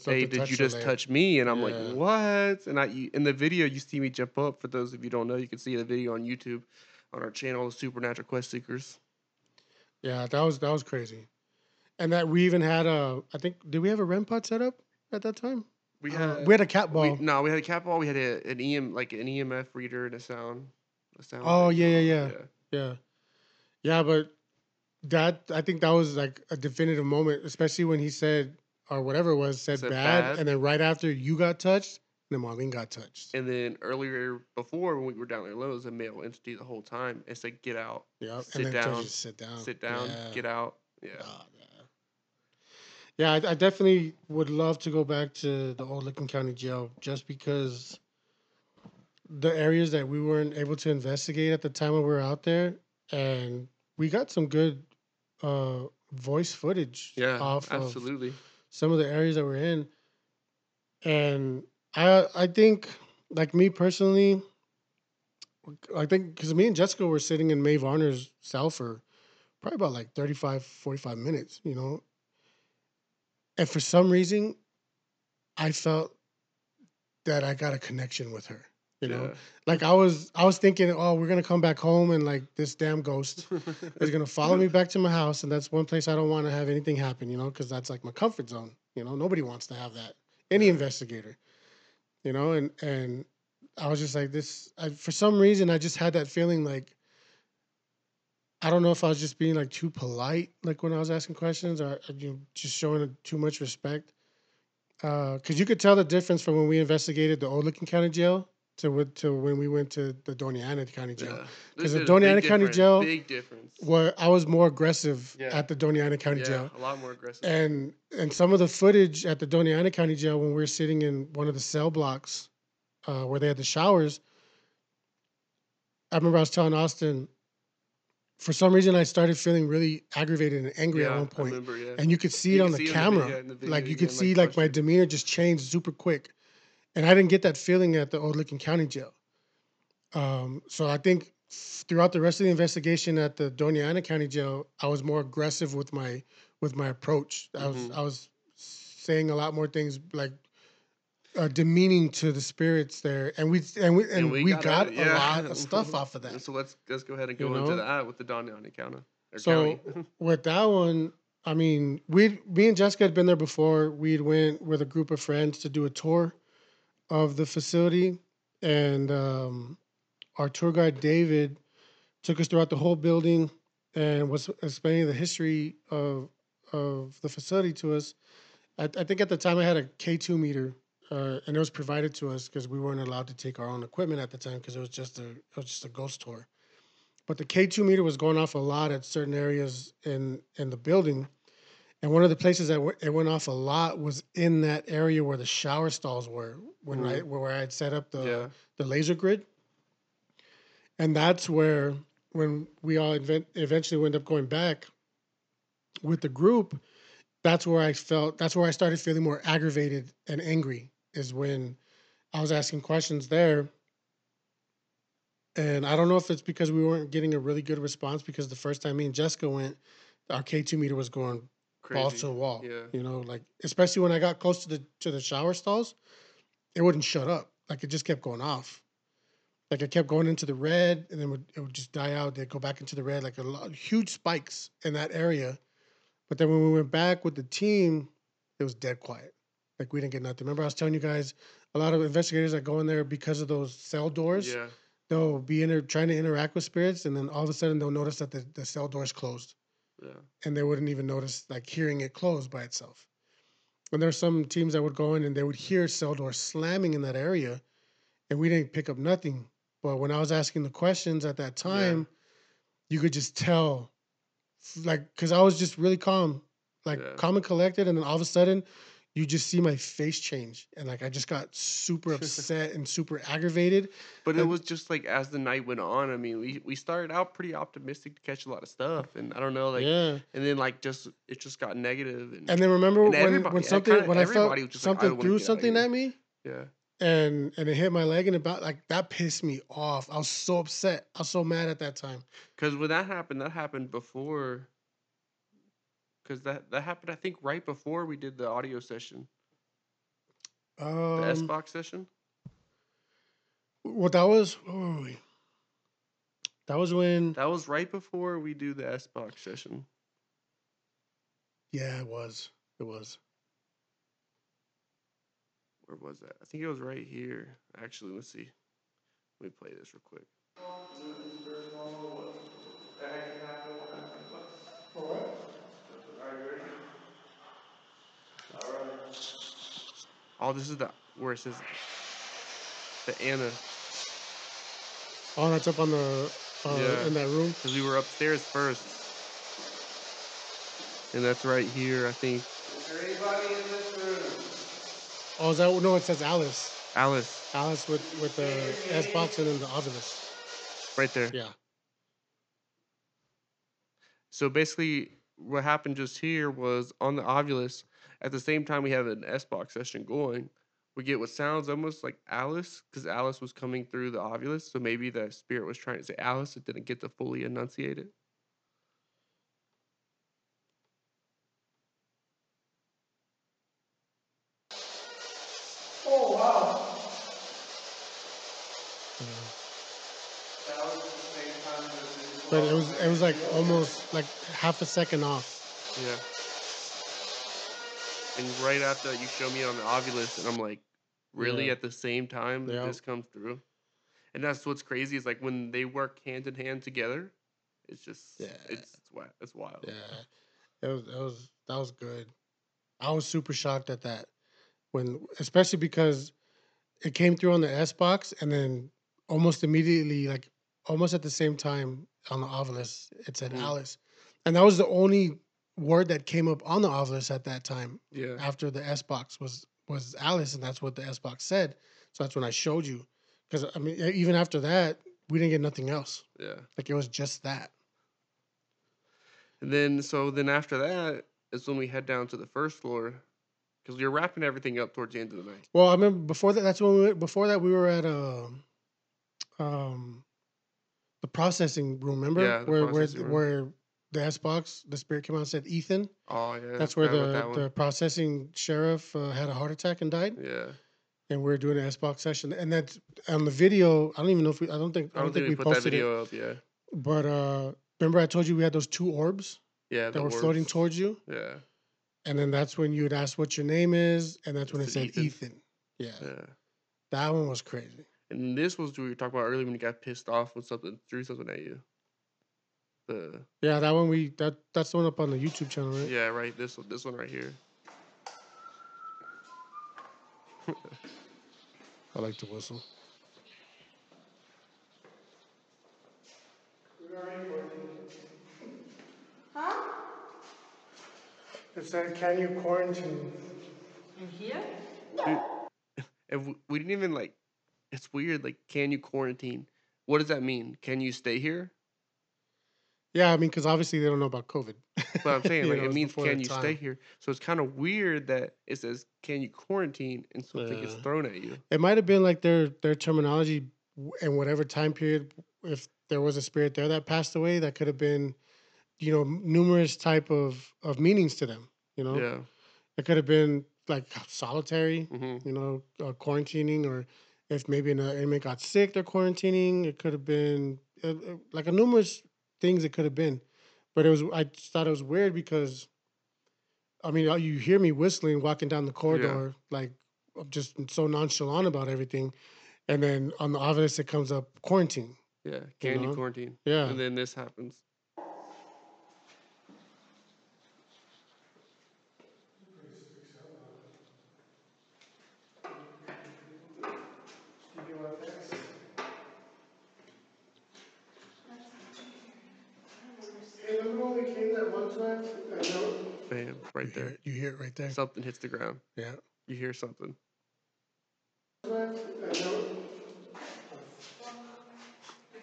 "Hey, did you just touch me?" And I'm Yeah. like, "What?" And I in the video, you see me jump up. For those of you who don't know, you can see the video on YouTube on our channel, the Supernatural Quest Seekers. Yeah, that was that was crazy. And that we even had a. I think did we have a REM pod set up at that time? We Uh, had we had a cat ball. we, no, we had a cat ball. We had a, an EM like an EMF reader and a sound. A sound Oh, yeah, yeah, yeah. Yeah. Yeah, but that I think that was like a definitive moment, especially when he said or whatever it was, said, Said bad, bad. and then right after you got touched, then Marlene got touched. And then earlier before when we were down there alone, it was a male entity the whole time. It said get out, Yeah. sit told down, sit down. sit down, get out. Yeah. Ah, yeah. I, I definitely would love to go back to the old Licking County Jail just because the areas that we weren't able to investigate at the time when we were out there, and we got some good uh, voice footage Yeah. off of absolutely. some of the areas that we're in. And I I think like me personally, I think because me and Jessica were sitting in Mae Varner's cell for probably about like 35, 45 minutes, you know. And for some reason, I felt that I got a connection with her. You know, like I was, I was thinking, oh, we're gonna come back home and like this damn ghost [laughs] is gonna follow me back to my house, and that's one place I don't want to have anything happen, you know, because that's like my comfort zone. You know, nobody wants to have that. Any investigator, you know, and and I was just like this. I, for some reason, I just had that feeling like I don't know if I was just being like too polite, like when I was asking questions, or uh, you know, just showing too much respect. Because you could tell the difference from when we investigated the old Licking County Jail to with, to when we went to the Doña Ana County Jail. Yeah. 'Cause This the is Doña big Ana County Jail Big difference. Where I was more aggressive Yeah. at the Doña Ana County yeah, Jail. a lot more aggressive. And and some of the footage at the Doña Ana County Jail when we were sitting in one of the cell blocks uh, where they had the showers, I remember I was telling Austin, for some reason I started feeling really aggravated and angry yeah, at one point. remember, yeah. And you could see You it on the see it in the camera. video- in the like you could see like, like my demeanor just changed super quick. And I didn't get that feeling at the old Licking County Jail. Um, so I think throughout the rest of the investigation at the Doña Ana County Jail, I was more aggressive with my with my approach. I was Mhm. I was saying a lot more things like uh, demeaning to the spirits there, and we and we and, we, got, at it, a yeah. lot of [laughs] stuff off of that. So let's let's go ahead and You go into that with the Don County or So [laughs] with that one, I mean, we me and Jessica had been there before. We'd went with a group of friends to do a tour of the facility, and um, our tour guide David took us throughout the whole building and was explaining the history of of the facility to us. I, I think at the time I had a K two meter uh, and it was provided to us because we weren't allowed to take our own equipment at the time because it was just a it was just a ghost tour. But the K two meter was going off a lot at certain areas in in the building, and one of the places that w- it went off a lot was in that area where the shower stalls were when I where I had set up the yeah. the laser grid. And that's where, when we all event, eventually wound up going back with the group, that's where I felt, that's where I started feeling more aggravated and angry, is when I was asking questions there. And I don't know if it's because we weren't getting a really good response because the first time me and Jessica went, our K2 meter was going balls Crazy. to the wall. Yeah. You know, like especially when I got close to the to the shower stalls, it wouldn't shut up. Like it just kept going off. Like it kept going into the red, and then it would just die out. They'd go back into the red, like a lot, huge spikes in that area. But then when we went back with the team, it was dead quiet. Like we didn't get nothing. Remember, I was telling you guys, a lot of investigators that go in there because of those cell doors. Yeah. They'll be in there trying to interact with spirits, and then all of a sudden they'll notice that the, the cell door's closed Yeah. and they wouldn't even notice like hearing it close by itself. And there's some teams that would go in and they would hear cell doors slamming in that area, and we didn't pick up nothing. But when I was asking the questions at that time, you could just tell, like, because I was just really calm, like Yeah. calm and collected, and then all of a sudden, you just see my face change, and like I just got super [laughs] upset and super aggravated. But it was just like as the night went on. I mean, we we started out pretty optimistic to catch a lot of stuff, and I don't know, like, yeah. and then like just it just got negative, and, And then remember And when, when something kinda when I felt just like, I something threw something at me yeah, and and it hit my leg and about like that pissed me off. I was so upset. I was so mad at that time. because when that happened, that happened before. Because that that happened, I think, right before we did the audio session, the S Um, box session. well, that was where were we? That was when That was right before we do the S box session. yeah, it was. It was. Where was that? I think it was right here. Actually, let's see. Let me play this real quick. Oh, this is the where it says the Anna Oh, that's up on the uh, Yeah. in that room. because we were upstairs first, and that's right here. I think Is there anybody in this room? Oh, is that no? It says Alice. Alice Alice with with the S box and then the Ovilus. right there. Yeah. So basically, what happened just here was on the Ovilus, at the same time we have an S box session going, we get what sounds almost like Alice, because Alice was coming through the Ovilus. So maybe the spirit was trying to say Alice, it didn't get to fully enunciate it. Oh, wow. That was the same time that this But it was it was like almost like half a second off. Yeah. And right after you show me on the Ovilus, and I'm like, really Yeah. at the same time that Yeah. this comes through? And that's what's crazy is like when they work hand in hand together, it's just Yeah. it's it's, wi- it's wild. Yeah, it was it was that was good. I was super shocked at that when, especially because it came through on the S box, and then almost immediately, like almost at the same time on the Ovilus, it said Mhm. Alice, and that was the only word that came up on the Ovilus at that time Yeah. after the S box was was Alice, and that's what the S box said. So that's when I showed you, because I mean, even after that, we didn't get nothing else. Yeah. Like it was just that. And then so then after that is when we head down to the first floor because you're wrapping everything up towards the end of the night. Well, I remember before that. That's when we went, before that we were at um, um, the processing room. Remember Yeah, the where where room. where the S box the spirit came out and said Ethan. Oh yeah. That's where the that the processing sheriff uh, had a heart attack and died, Yeah. and we are doing an S box session. And that's on the video. I don't even know if we. I don't think. I don't think we put that posted it. video up. Yeah. But uh, remember, I told you we had those two orbs Yeah. that were floating towards you, Yeah. and then that's when you would ask what your name is, and that's when it said Ethan. Ethan. Yeah, Yeah. that one was crazy. And this was what we talked about earlier when you got pissed off with something threw something at you. The Yeah, that one we that that's the one up on the YouTube channel, right? yeah right this one this one right here. [laughs] I like to whistle. Huh? It said, "Can you quarantine?" In here? And [laughs] we, we didn't even like. It's weird. Like, can you quarantine? What does that mean? Can you stay here? Yeah, I mean, because obviously they don't know about COVID. [laughs] But I'm saying like know, it means can you time. stay here? So it's kind of weird that it says can you quarantine and something gets thrown at you. It might have been like their their terminology and whatever time period. If there was a spirit there that passed away, that could have been, you know, numerous type of of meanings to them. You know, Yeah. it could have been like solitary. hmm You know, uh, quarantining, or if maybe an uh, inmate got sick, they're quarantining. It could have been uh, uh, like a numerous things. It could have been, but it was. I just thought it was weird because, I mean, you hear me whistling walking down the corridor, like I'm just so nonchalant about everything, and then on the Ovilus it comes up quarantine. Yeah. Can you know? quarantine? Yeah, And then this happens. remember when we came that one time? Bam. Right there. You hear it right there. Something hits the ground. Yeah. You hear something.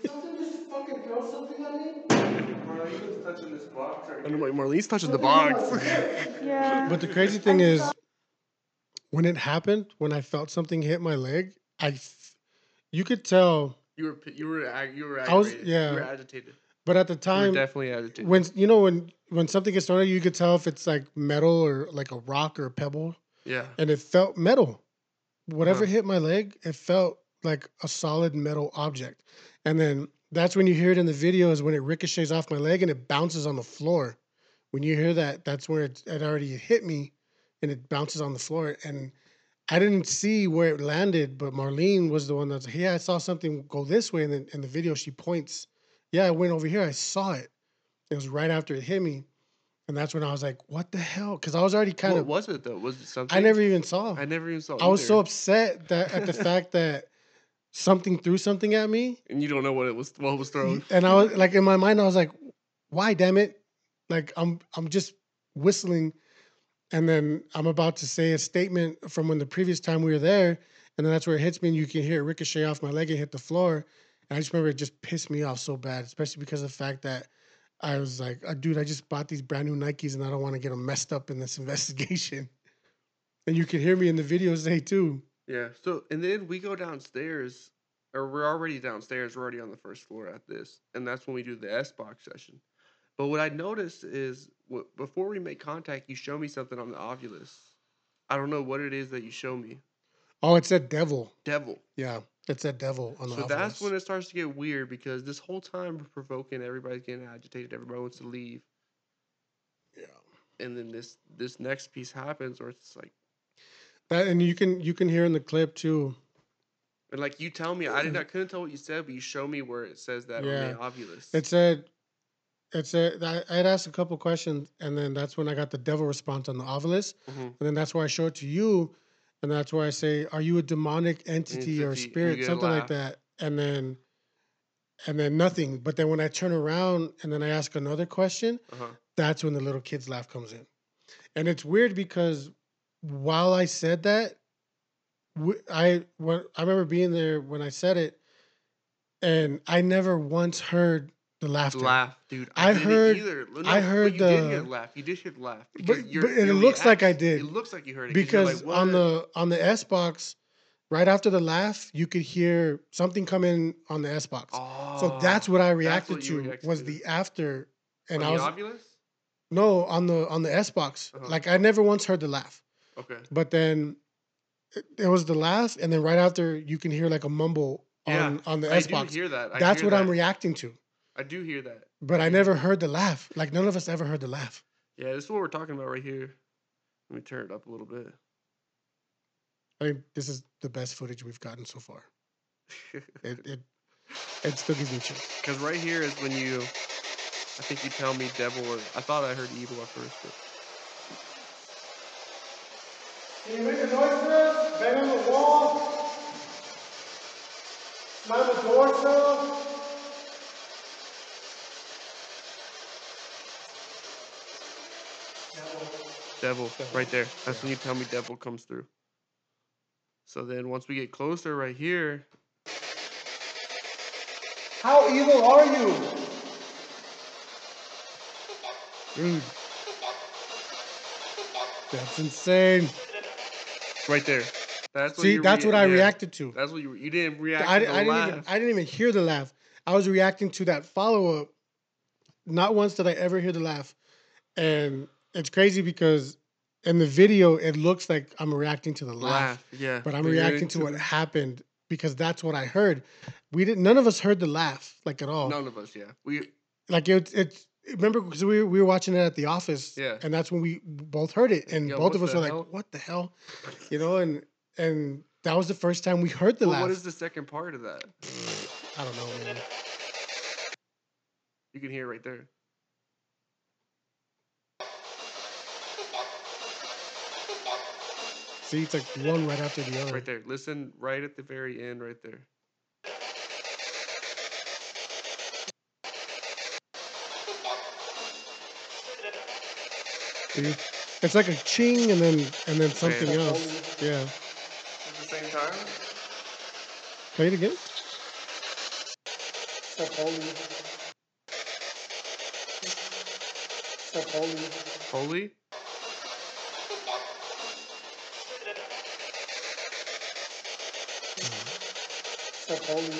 Something just fucking throw something at me. Marlene's touching this box. I'm like Marlene's touching the box. Yeah. But the crazy thing is, when it happened, when I felt something hit my leg, I, you could tell. you were you were you were I was- yeah. You were agitated. But at the You time, definitely agitated. when you know when when something gets thrown at you, you could tell if it's like metal or like a rock or a pebble, yeah. and it felt metal. Whatever Huh. hit my leg, it felt like a solid metal object. And then that's when you hear it in the video is when it ricochets off my leg and it bounces on the floor. When you hear that, that's where it, it already hit me and it bounces on the floor. And I didn't see where it landed, but Marlene was the one that's, yeah, I saw something go this way. And then in the video, she points, yeah, I went over here. I saw it. It was right after it hit me. And that's when I was like, what the hell? Because I was already kind what of, What was it though? Was it something? I never even saw. I never even saw. I was so upset that at the fact that something threw something at me, and you don't know what it was. What was thrown? and I was like, in my mind, I was like, "Why, damn it!" Like I'm, I'm just whistling, and then I'm about to say a statement from when the previous time we were there, and then that's where it hits me, and you can hear it ricochet off my leg and hit the floor. And I just remember it just pissed me off so bad, especially because of the fact that I was like, "Uh, "Dude, I just bought these brand new Nikes, and I don't want to get them messed up in this [laughs] investigation." And you can hear me in the video say too. Yeah. So and then we go downstairs, or we're already downstairs. We're already on the first floor at this, and that's when we do the S box session. But what I noticed is wh- before we make contact, you show me something on the Ovilus. I don't know what it is that you show me. Oh, it said devil. Devil. Yeah, it said devil on the. So that's when it starts to get weird because this whole time we're provoking, everybody's getting agitated, everybody wants to leave, Yeah. and then this this next piece happens, where it's like, That and you can you can hear in the clip too. and like you tell me, I did not [clears throat] couldn't tell what you said, but you show me where it says that Yeah. on the Ovilus. It said, it said I had asked a couple questions, and then that's when I got the devil response on the Ovilus, Mhm. and then that's where I show it to you, and that's where I say, "Are you a demonic entity, or Entity, you spirit, something like that?" And then, and then nothing. But then when I turn around and then I ask another question, Uh-huh. that's when the little kid's laugh comes in. And it's weird because while I said that, I when I remember being there when I said it, and I never once heard the laughter. Laugh, dude. I didn't heard-. No, I heard you did hear the- laugh. You did hear the laugh. But- but- it looks like I did. It looks like you heard it 'cause because like, on the on the S box, right after the laugh, you could hear something come in on the S box. so that's Oh, what I reacted what to reacted was to. the after, and on I was the Ovilus. no on the on the S box. Uh-huh. Like I never once heard the laugh. Okay. but then it, was the laugh, and then right after you can hear like a mumble Yeah, on on the I S do box. hear that. I That's hear what I'm reacting to. I do hear that. But I never heard the laugh. Like none of us ever heard the laugh. Yeah, this is what we're talking about right here. Let me turn it up a little bit. I mean, this is the best footage we've gotten so far. It it, it still gives me chills. [laughs] Because right here is when you, I think you tell me devil or I thought I heard evil at first, but Can you make a noise for us? Bang on the wall. Slam the door shut. Devil, right there. That's when you tell me devil comes through. So then once we get closer right here, How evil are you? Dude. That's insane. right there. That's what See, you that's what I yeah. reacted to. That's what you you didn't react. I, I didn't even. I didn't even hear the laugh. I was reacting to that follow up. Not once did I ever hear the laugh, and it's crazy because in the video it looks like I'm reacting to the laugh, laugh. Yeah, but I'm you're reacting to what the- happened because that's what I heard. We didn't. None of us heard the laugh like at all. None of us. Yeah, we Like it. It's remember because we were, we were watching it at the office. Yeah. and that's when we both heard it, and Yo, both of us were hell? like, "What the hell?" You know, and and that was the first time we heard the Well, laugh. what is the second part of that? I don't know, man. You can hear it right there. See, it's like one right after the other. Right there. Listen right at the very end, right there. See? It's like a ching and then and then something Man. else. Yeah. At the same time. Play it again. So holy. So holy. Holy. So holy.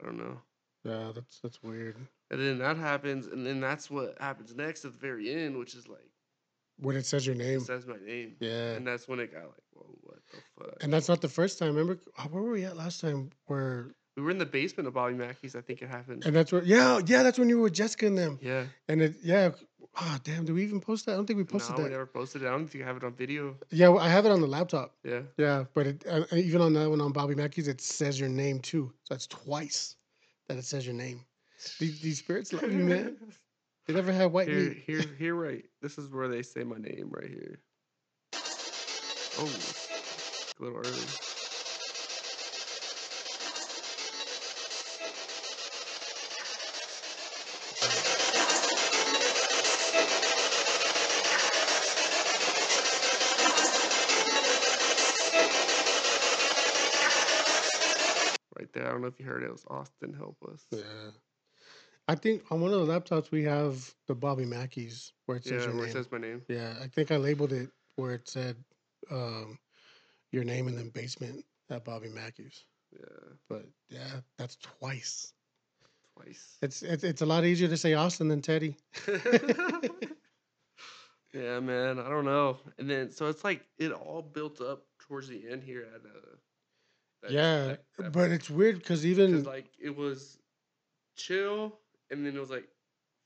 I don't know. Yeah, that's that's weird. And then that happens, and then that's what happens next at the very end, which is like When it says your name. it says my name. Yeah. And that's when it got like, whoa, what the fuck? And that's not the first time. Remember uh, where were we at last time? Where we were in the basement of Bobby Mackey's. I think it happened. and that's where yeah, yeah, that's when you were with Jessica and them. yeah. And it yeah. Ah, damn, did we even post that? I don't think we posted No, posted we that. never posted it. I don't think you have it on video. Yeah, well, I have it on the laptop. Yeah. Yeah, but it, uh, even on that one on Bobby Mackey's, it says your name too. So that's twice that it says your name. These, these spirits love you, man. [laughs] They never had white Here, meat. here, [laughs] here, right. This is where they say my name right here. Oh, a little early. There. I don't know if you heard it. It was Austin. Help us. Yeah. I think on one of the laptops we have the Bobby Mackey's where it says Yeah, your where it says my name. yeah, I think I labeled it where it said um, your name and then basement at Bobby Mackey's. Yeah, But yeah, that's twice. twice. It's it's, it's a lot easier to say Austin than Teddy. [laughs] [laughs] yeah, man. I don't know. And then so it's like it all built up towards the end here at uh. That- yeah, that- that but it's weird because even like it was chill, and then it was like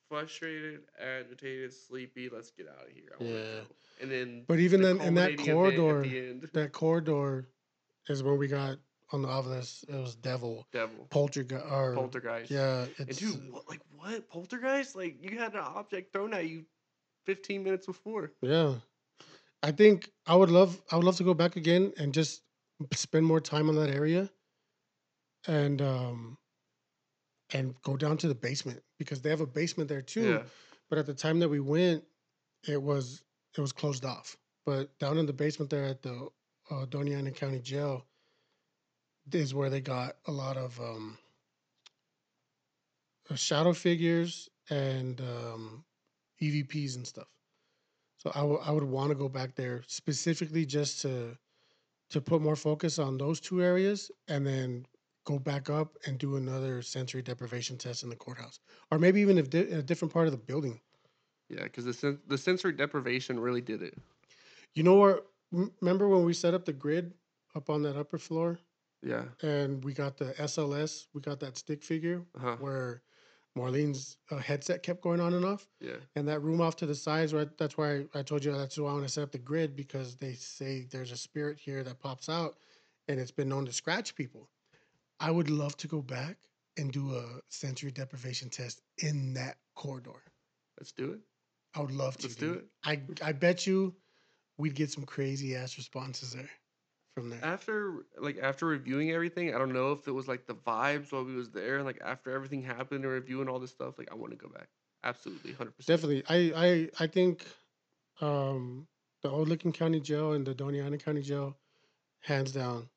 frustrated, agitated, sleepy. Let's get out of here. I Yeah. go." And then, but even the then in that corridor, at the end, that corridor is where we got on the others. It was devil devil, poltergeist or poltergeist. Yeah, And it's dude, what, like what poltergeist? Like you had an object thrown at you, fifteen minutes before. Yeah. I think I would love I would love to go back again and just spend more time on that area and um and go down to the basement because they have a basement there too. Yeah, But at the time that we went, it was it was closed off. But down in the basement there at the uh, Doña Ana County Jail is where they got a lot of um, uh, shadow figures and um, EVPs and stuff. So I would I would want to go back there specifically just to to put more focus on those two areas and then go back up and do another sensory deprivation test in the courthouse or maybe even if di- a different part of the building. yeah, because the sen- the sensory deprivation really did it. You know what Remember when we set up the grid up on that upper floor Yeah, and we got the SLS, we got that stick figure uh-huh. where Marlene's uh, headset kept going on and off, yeah, and that room off to the sides. Right, that's why I, I told you that's why I want to set up the grid because they say there's a spirit here that pops out, and it's been known to scratch people. I would love to go back and do a sensory deprivation test in that corridor. let's do it. I would love to. Let's do it. I I bet you we'd get some crazy ass responses there from there. After like after reviewing everything, I don't know if it was like the vibes while we was there. Like after everything happened and reviewing all this stuff, like I want to go back. Absolutely, hundred percent. Definitely, I I I think um, the old Licking County Jail and the Doña Ana County Jail, hands down,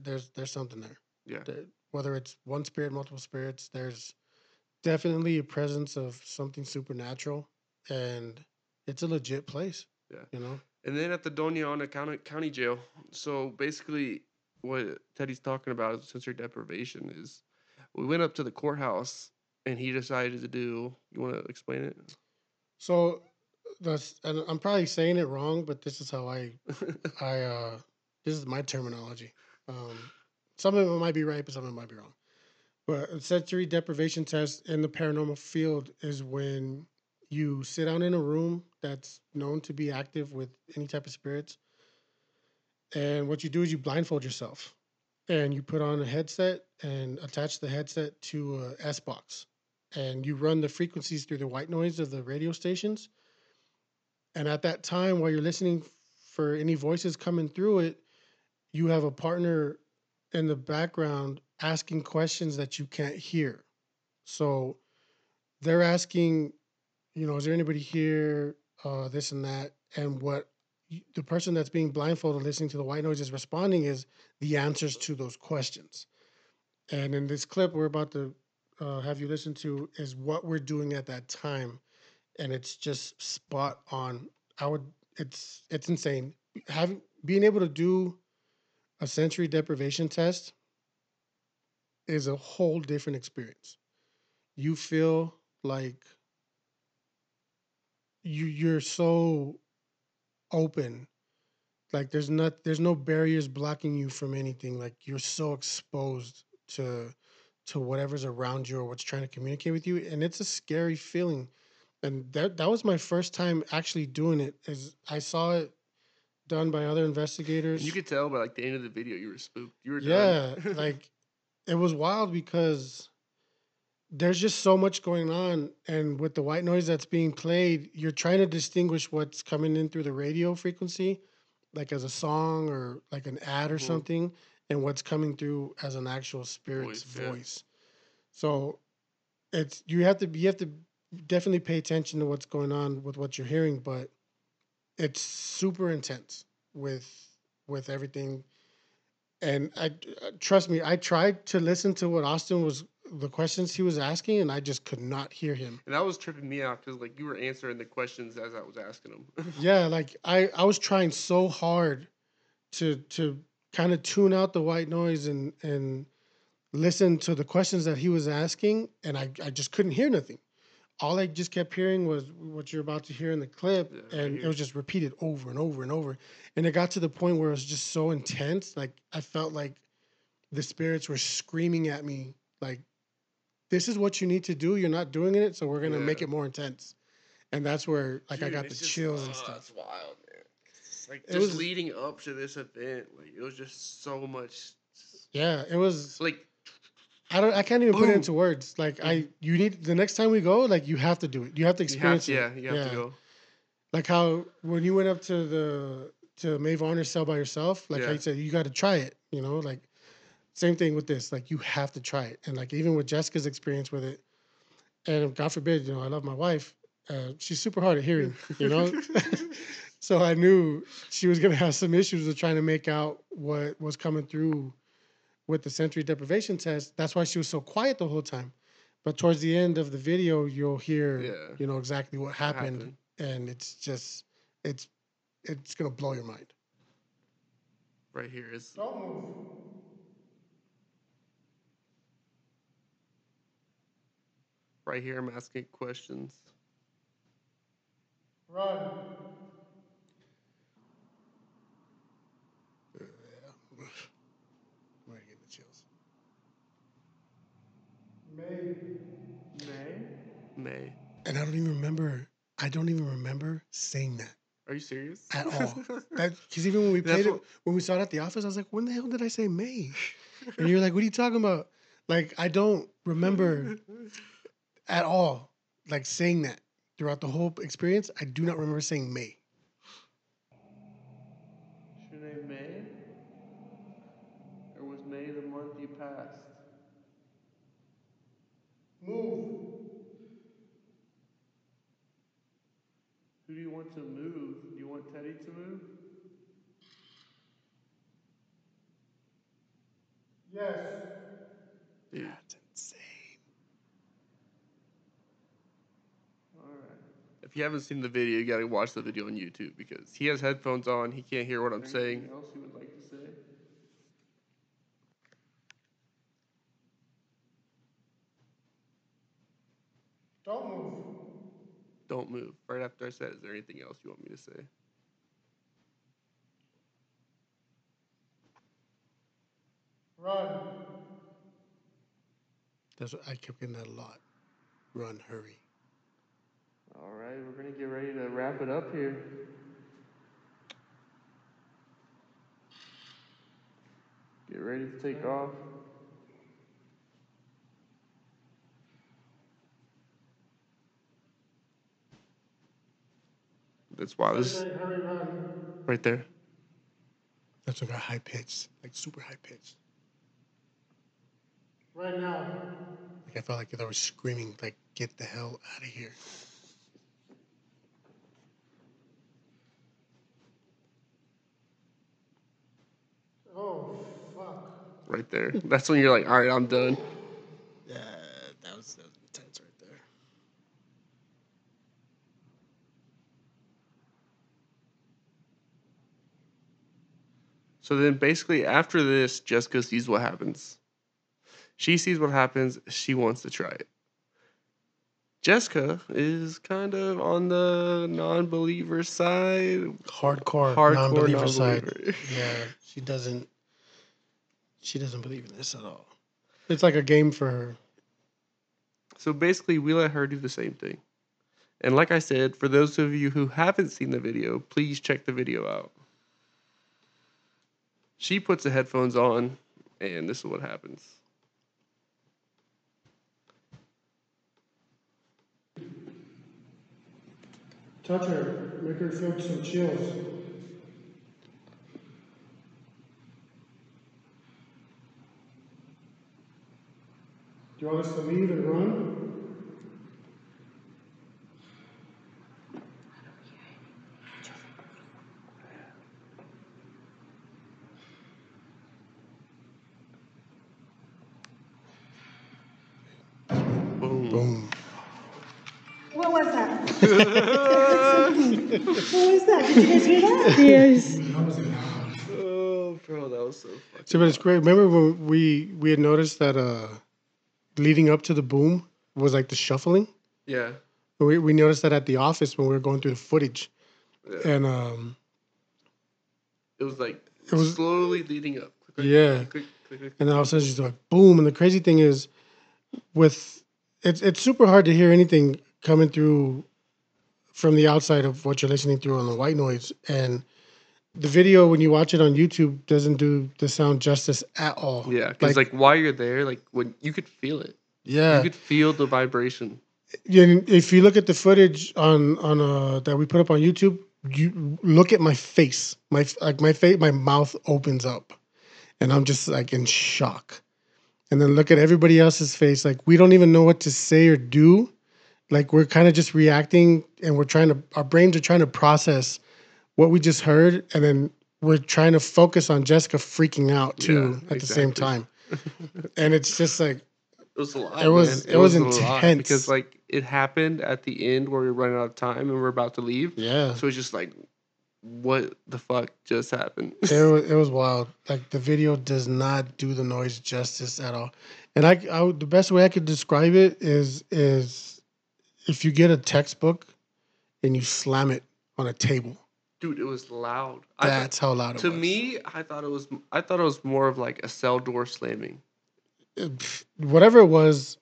there's there's something there. Yeah. There- Whether it's one spirit, multiple spirits, there's definitely a presence of something supernatural, and it's a legit place. Yeah. you know. And then at the Doña Ana County, County Jail. So basically, what Teddy's talking about is sensory deprivation. Is we went up to the courthouse and he decided to do. You want to explain it? So that's and I'm probably saying it wrong, but this is how I [laughs] I uh this is my terminology. Um some of it might be right, but some of it might be wrong. But a sensory deprivation test in the paranormal field is when you sit down in a room that's known to be active with any type of spirits. And what you do is you blindfold yourself and you put on a headset and attach the headset to a S box. And you run the frequencies through the white noise of the radio stations. And at that time, while you're listening for any voices coming through it, you have a partner in the background asking questions that you can't hear. So they're asking, you know, is there anybody here? Uh, this and that. And what the person that's being blindfolded listening to the white noise is responding is the answers to those questions. And in this clip we're about to uh, have you listen to is what we're doing at that time. And it's just spot on. I would, it's, it's insane. Having, being able to do a sensory deprivation test is a whole different experience. You feel like you you're so open. Like there's not there's no barriers blocking you from anything. Like you're so exposed to to whatever's around you or what's trying to communicate with you. And it's a scary feeling. And that that was my first time actually doing it. Is I saw it done by other investigators. you could tell by like the end of the video you were spooked. You were Yeah, [laughs] like it was wild because there's just so much going on, and with the white noise that's being played, you're trying to distinguish what's coming in through the radio frequency, like as a song or like an ad or Mhm. something, and what's coming through as an actual spirit's Voice, yeah. voice. So it's you have to you have to definitely pay attention to what's going on with what you're hearing, but it's super intense with with everything and I uh, trust me, I tried to listen to what Austin was the questions he was asking, and I just could not hear him. and that was tripping me out because like you were answering the questions as I was asking them. [laughs] Yeah, like I I was trying so hard to to kind of tune out the white noise and and listen to the questions that he was asking, and I I just couldn't hear nothing. All I just kept hearing was what you're about to hear in the clip, Yeah, and it was just repeated over and over and over. And it got to the point where it was just so intense, like I felt like the spirits were screaming at me, like, "This is what you need to do. You're not doing it, so we're gonna make it more intense." And that's where like I got the just- chills and stuff. It's wild, man. Like It just was- leading up to this event, like it was just so much. Yeah, it was. Like I don't. I can't even put it into words. Like I, you need the next time we go, like you have to do it. You have to you have, experience yeah, you have to go. Like how when you went up to the to Mae Varner's cell by yourself, like Yeah. you said you got to try it. You know, like same thing with this. Like you have to try it. And like even with Jessica's experience with it, and God forbid, you know, I love my wife. Uh, she's super hard at hearing. You know. [laughs] so I knew she was gonna have some issues with trying to make out what was coming through with the sensory deprivation test. That's why she was so quiet the whole time. But towards the end of the video, you'll hear, Yeah. you know, exactly what happened, happened. and it's just, it's, it's gonna blow your mind. right here is Don't move. Right here. I'm asking questions. Run. Uh, I'm already getting the chills. May. May? May. And I don't even remember. I don't even remember saying that Are you serious? at all. [laughs] because even when we That's played it, what- when we saw it at the office, I was like, "When the hell did I say May?" And you're like, "What are you talking about?" Like I don't remember [laughs] at all like saying that throughout the whole experience. I do not remember saying May. of May? Or was May the month you passed? Move. Who do you want to move? Do you want Teddy to move? Yes. Dude. That's insane. Alright. If you haven't seen the video, you gotta watch the video on YouTube because he has headphones on, he can't hear what I'm saying. Anything else you would like to say? Don't move. Don't move. Right after I said, is there anything else you want me to say? Run. That's what I kept getting that a lot. Run, hurry. Alright, we're gonna get ready to wrap it up here. Get ready to take off. That's why this right there. That's what got high pitch, like super high pitch. Right now. Like I felt like they were screaming, like, get the hell out of here. Oh, fuck. Right there. That's when you're like, alright, I'm done. Yeah, that was, that was intense right there. So then basically after this, Jessica sees what happens. She sees what happens, she wants to try it. Jessica is kind of on the non believer side. Hardcore, Hardcore non-believer side. non-believer. Yeah, she doesn't. She doesn't believe in this at all. It's like a game for her. So basically, we let her do the same thing. And like I said, for those of you who haven't seen the video, please check the video out. She puts the headphones on, and this is what happens. Touch her. Make her feel some chills. Do you want us to leave and run? Boom. Boom. What was that? [laughs] what was that? Did you guys hear that? [laughs] Yes. Oh, bro, that was so fucking. See, but it's great. Remember when we we had noticed that uh, leading up to the boom was like the shuffling. Yeah. We we noticed that at the office when we were going through the footage, yeah. and um, It was like It was- slowly leading up. Click, click, Yeah. click, click, click, click. and then all of a sudden she's like boom. And the crazy thing is, with it's it's super hard to hear anything coming through from the outside of what you're listening through on the white noise and. The video, when you watch it on YouTube, doesn't do the sound justice at all. Yeah, because like, while you're there, like when you could feel it, yeah, you could feel the vibration. Yeah, and if you look at the footage on on uh that we put up on YouTube, you look at my face. My like my face, my mouth opens up, and I'm just like in shock. And then look at everybody else's face. Like we don't even know what to say or do. Like we're kind of just reacting, and we're trying to. Our brains are trying to process what we just heard, and then we're trying to focus on Jessica freaking out too Yeah, at the same time. and it's just like It was a lot. It was- man. it was a lot intense. because like it happened at the end where we were running out of time and we're about to leave. yeah. So it's just like, what the fuck just happened? it was, it was wild. Like the video does not do the noise justice at all. And I, I the best way I could describe it is is if you get a textbook and you slam it on a table. Dude, it was loud. Thought- That's how loud it to was. me, I thought it was. I thought it was more of like a cell door slamming. It- whatever it was,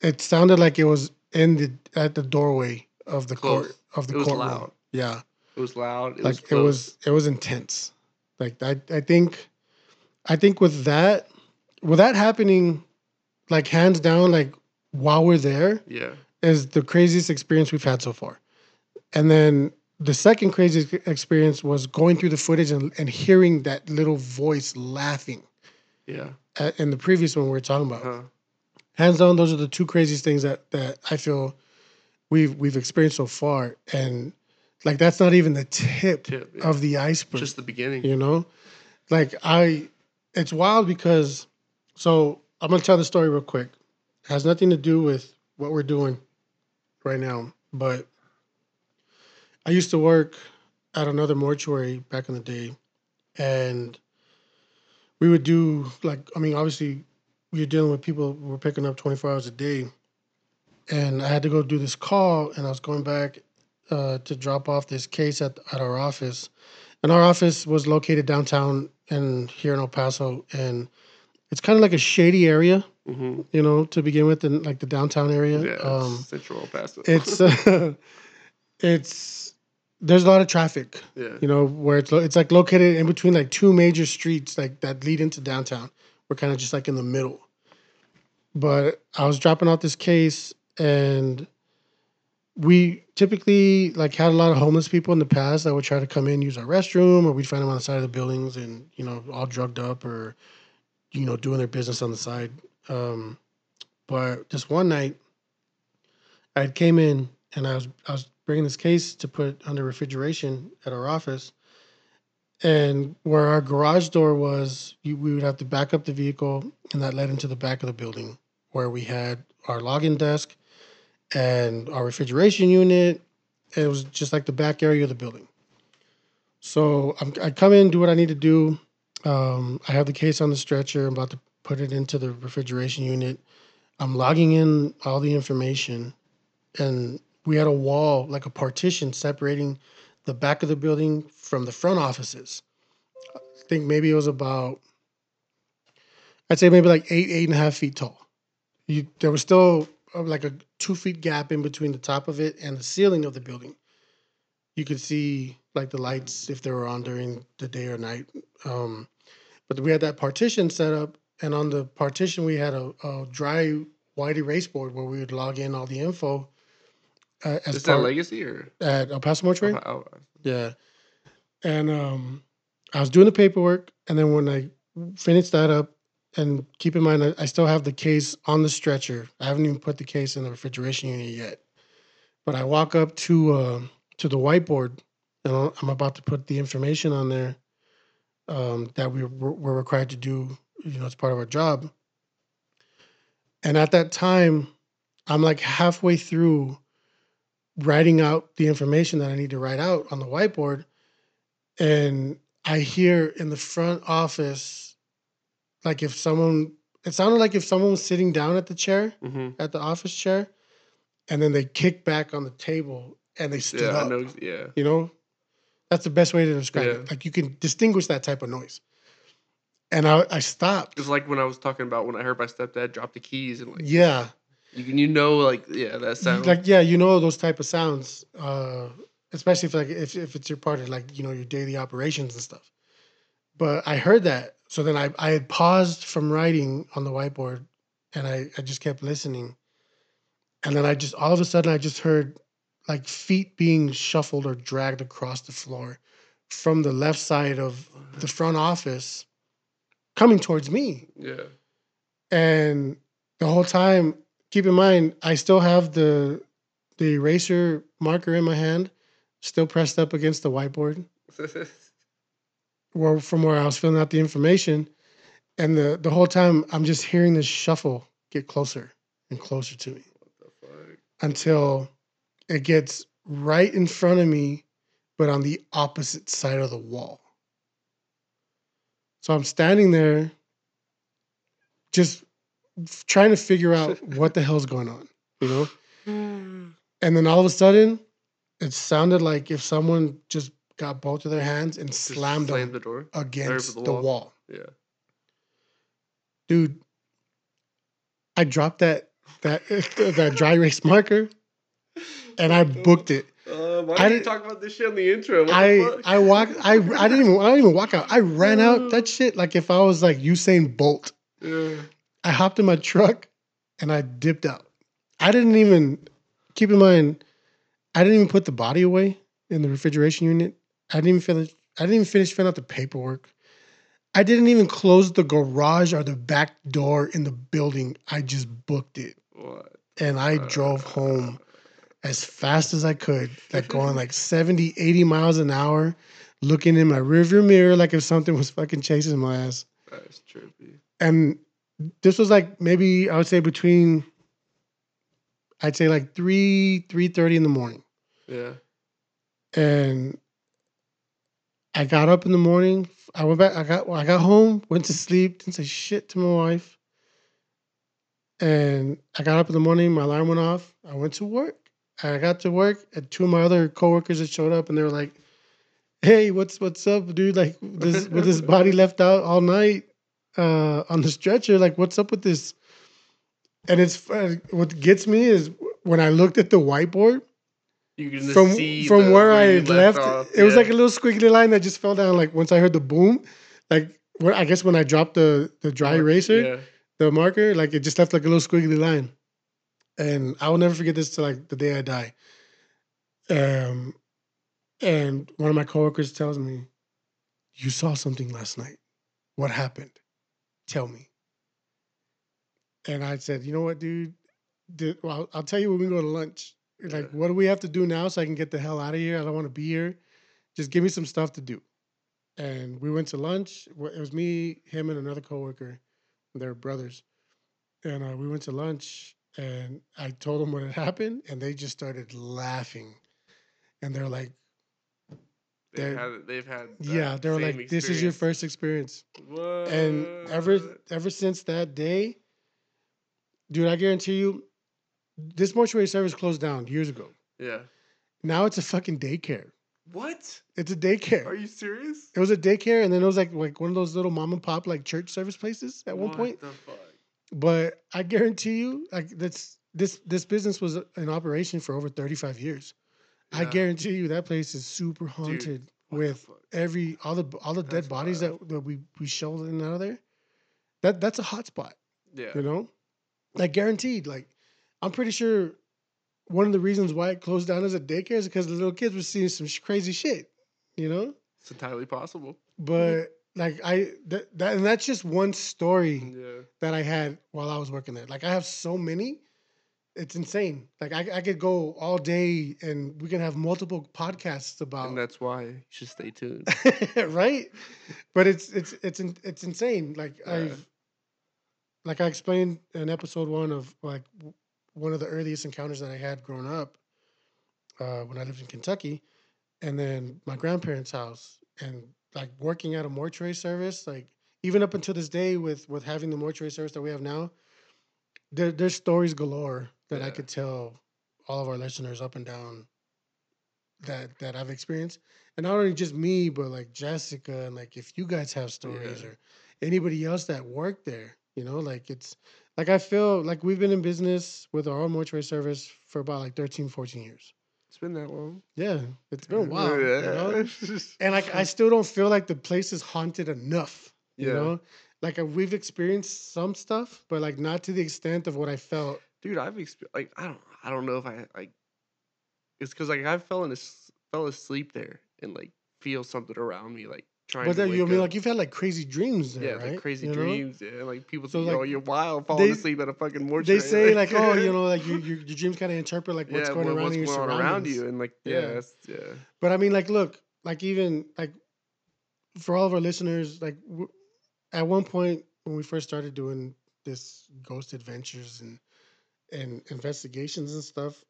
it sounded like it was in the at the doorway of the Close. court of the It was courtroom. loud. Yeah, It was loud. It like was it was it was intense. Like I I think I think with that with that happening, like hands down, like while we're there, Yeah. Is the craziest experience we've had so far. And then the second craziest experience was going through the footage and, and hearing that little voice laughing Yeah. at, in the previous one we were talking about. Huh. Hands down, those are the two craziest things that that I feel we've we've experienced so far, and like that's not even the tip, Tip, yeah. of the iceberg. Just the beginning. you know, like I, it's wild because so I'm gonna tell the story real quick. It has nothing to do with what we're doing right now, but I used to work at another mortuary back in the day, and we would do like I mean, obviously you're dealing with people who were picking up 24 hours a day, and I had to go do this call, and I was going back uh, to drop off this case at at our office, and our office was located downtown and here in El Paso, and it's kind of like a shady area, Mm-hmm. you know, to begin with, in like the downtown area. Yeah. um, it's Central El Paso. it's uh, [laughs] [laughs] it's there's a lot of traffic yeah. you know where it's lo- it's like located in between like two major streets like that lead into downtown we're kind of just like in the middle but i was dropping off this case and we typically like had a lot of homeless people in the past that would try to come in use our restroom or we'd find them on the side of the buildings and you know all drugged up or you know doing their business on the side um but just one night i came in and i was i was bringing this case to put under refrigeration at our office. And where our garage door was, you, we would have to back up the vehicle, and that led into the back of the building where we had our login desk and our refrigeration unit. It was just like the back area of the building. So I'm, I come in, do what I need to do. Um, I have the case on the stretcher. I'm about to put it into the refrigeration unit. I'm logging in all the information, and we had a wall, like a partition, separating the back of the building from the front offices. I think maybe it was about, I'd say maybe like eight, eight and a half feet tall. You, there was still uh, like a two feet gap in between the top of it and the ceiling of the building. You could see like the lights if they were on during the day or night. Um, but we had that partition set up, and on the partition we had a, a dry white erase board where we would log in all the info. Uh, as Is that legacy or? at El Paso Mortuary. Oh, oh, Yeah. And um, I was doing the paperwork, and then when I finished that up, and keep in mind, I, I still have the case on the stretcher. I haven't even put the case in the refrigeration unit yet. But I walk up to uh, to the whiteboard, and I'm about to put the information on there um, that we were, were required to do, you know, as part of our job. And at that time, I'm like halfway through writing out the information that I need to write out on the whiteboard. And I hear in the front office, like if someone, it sounded like if someone was sitting down at the chair, hmm at the office chair, and then they kicked back on the table and they stood Yeah, up. know. Yeah. You know, that's the best way to describe Yeah. it. Like you can distinguish that type of noise. And I, I stopped. It's like when I was talking about when I heard my stepdad drop the keys and like Yeah. you can you know like yeah that sound like yeah you know those type of sounds uh especially if like if, if it's your part of like you know your daily operations and stuff but i heard that so then i i had paused from writing on the whiteboard and i i just kept listening and then i just all of a sudden i just heard like feet being shuffled or dragged across the floor from the left side of the front office coming towards me. Yeah. And the whole time keep in mind i still have the the eraser marker in my hand still pressed up against the whiteboard. [laughs] Where from where i was filling out the information. And the the whole time i'm just hearing this shuffle get closer and closer to me. Until it gets right in front of me but on the opposite side of the wall so i'm standing there just trying to figure out [laughs] what the hell's going on, you know? Hmm. And then all of a sudden, it sounded like if someone just got both of their hands and Just slammed slammed them the door against the the wall. wall. yeah Dude, I dropped that that [laughs] that dry erase marker and I booked it. uh, why I did you didn't- talk about this shit in the intro what I the? I walked I I didn't even I didn't even walk out. I ran out that shit like if I was like Usain Bolt. yeah. I hopped in my truck and I dipped out. I didn't even keep in mind, I didn't even put the body away. in the refrigeration unit. I didn't even finish. I didn't even finish filling out the paperwork. I didn't even close the garage or the back door in the building. I just booked it, What? and I drove home as fast as I could, like [laughs] going like 70, 80 miles an hour, looking in my rearview mirror like if something was fucking chasing my ass. That's trippy. And this was like maybe I would say between I'd say like three, three thirty in the morning. Yeah. And I got up in the morning. I went back, I got I got home, went to sleep, didn't say shit to my wife. And I got up in the morning, my alarm went off. I went to work. I got to work, and two of my other coworkers had showed up, and they were like, "Hey, what's what's up, dude? Like, this with this [laughs] body left out all night uh, on the stretcher. Like, what's up with this?" And it's uh, what gets me is when I looked at the whiteboard You can from see from where I had left. It was like a little squiggly line that just fell down. Like once I heard the boom, like when I guess when I dropped the the dry eraser, Yeah. the marker, like it just left like a little squiggly line. And I will never forget this till like the day I die. Um, and one of my coworkers tells me, "You saw something last night. What happened? Tell me." And I said, "You know what, dude? Well, I'll, I'll tell you when we go to lunch. Like, what do we have to do now so I can get the hell out of here? I don't want to be here. Just give me some stuff to do." And we went to lunch. It was me, him, and another coworker. They're brothers. And uh, we went to lunch, and I told them what had happened, and they just started laughing. And they're like, They've They're- had, they've had "Yeah," they were like, "This is your first experience." What? And ever ever since that day, dude, I guarantee you, this mortuary service closed down years ago. Yeah. Now it's a fucking daycare. What? It's a daycare. Are you serious? It was a daycare, and then it was like like one of those little mom and pop like church service places at one What point. the fuck? But I guarantee you, like that's this this business was in operation for over thirty five years. I guarantee you that place is super haunted the with every all the all the dead bodies wild. that, that we we shoveled in and out of there. That that's a hot spot. Yeah. you know like guaranteed like i'm pretty sure one of the reasons why it closed down as a daycare is because the little kids were seeing some sh- crazy shit you know It's entirely possible. but like i that, that and that's just one story Yeah. that i had while i was working there like i have so many it's insane like i, I could go all day and we can have multiple podcasts about And that's why you should stay tuned. [laughs] right? But it's it's it's it's insane. Like Yeah. I've like I explained in episode one of like one of the earliest encounters that I had growing up uh, when I lived in Kentucky, and then my grandparents' house, and like working at a mortuary service, like even up until this day with with having the mortuary service that we have now, there there's stories galore that I could tell all of our listeners up and down that that I've experienced, and not only just me, but like Jessica, and like if you guys have stories Yeah. or anybody else that worked there, you know, like it's like I feel like we've been in business with our own mortuary service for about like 13, 14 years. It's been that long. Yeah, it's been a while, you know. Yeah. [laughs] And like I still don't feel like the place is haunted enough. You Yeah. know, like we've experienced some stuff, but like not to the extent of what I felt. dude i've experienced like i don't i don't know if i like it's because like i fell in as- fell asleep there and like feel something around me like trying But then you I mean up. like you've had like crazy dreams there, yeah right? like crazy You dreams yeah like people So, say oh like, you're wild falling they- asleep at a fucking mortuary They say like, oh, you [laughs] know, like you, you, your dreams kind of interpret like what's yeah going what- around what's in your going around you and like yeah Yeah. yeah But I mean, like, look, like even like for all of our listeners, like w- at one point when we first started doing this ghost adventures and and investigations and stuff,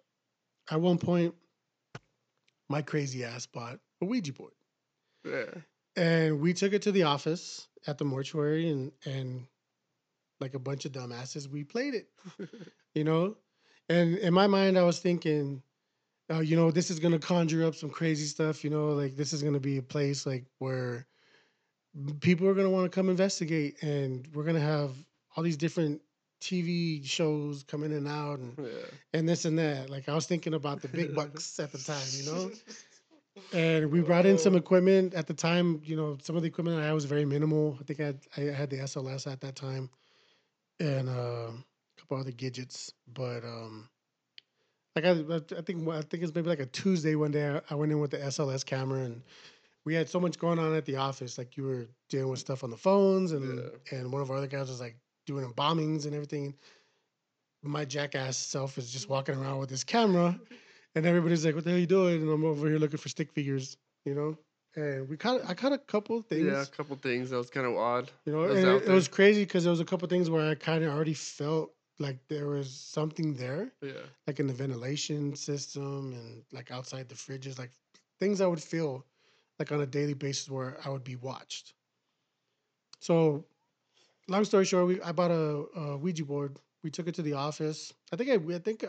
at one point, my crazy ass bought a Ouija board, yeah and we took it to the office at the mortuary, and and like a bunch of dumbasses, we played it, [laughs] you know. And in my mind, I was thinking, uh, you know, this is gonna conjure up some crazy stuff. You know, like this is gonna be a place like where people are gonna want to come investigate, and we're gonna have all these different TV shows coming in and out, and yeah and this and that. Like I was thinking about the big [laughs] bucks at the time, you know. [laughs] And we brought in some equipment at the time. You know, some of the equipment I had was very minimal. I think I had, I had the SLS at that time, and uh, a couple other gadgets. But um, like I, I think I think it's maybe like a Tuesday one day. I, I went in with the SLS camera and we had so much going on at the office. Like you were dealing with stuff on the phones, and and one of our other guys was like doing embalmings and everything. My jackass self is just walking around with this camera, [laughs] and everybody's like, "What the hell are you doing?" And I'm over here looking for stick figures, you know. And we caught I caught a couple of things. Yeah, a couple things that was kind of odd. You know, was it, it was crazy because there was a couple things where I kind of already felt like there was something there, Yeah. like in the ventilation system and like outside the fridges, like things I would feel like on a daily basis where I would be watched. So, long story short, we I bought a, a Ouija board. We took it to the office. I think I, I think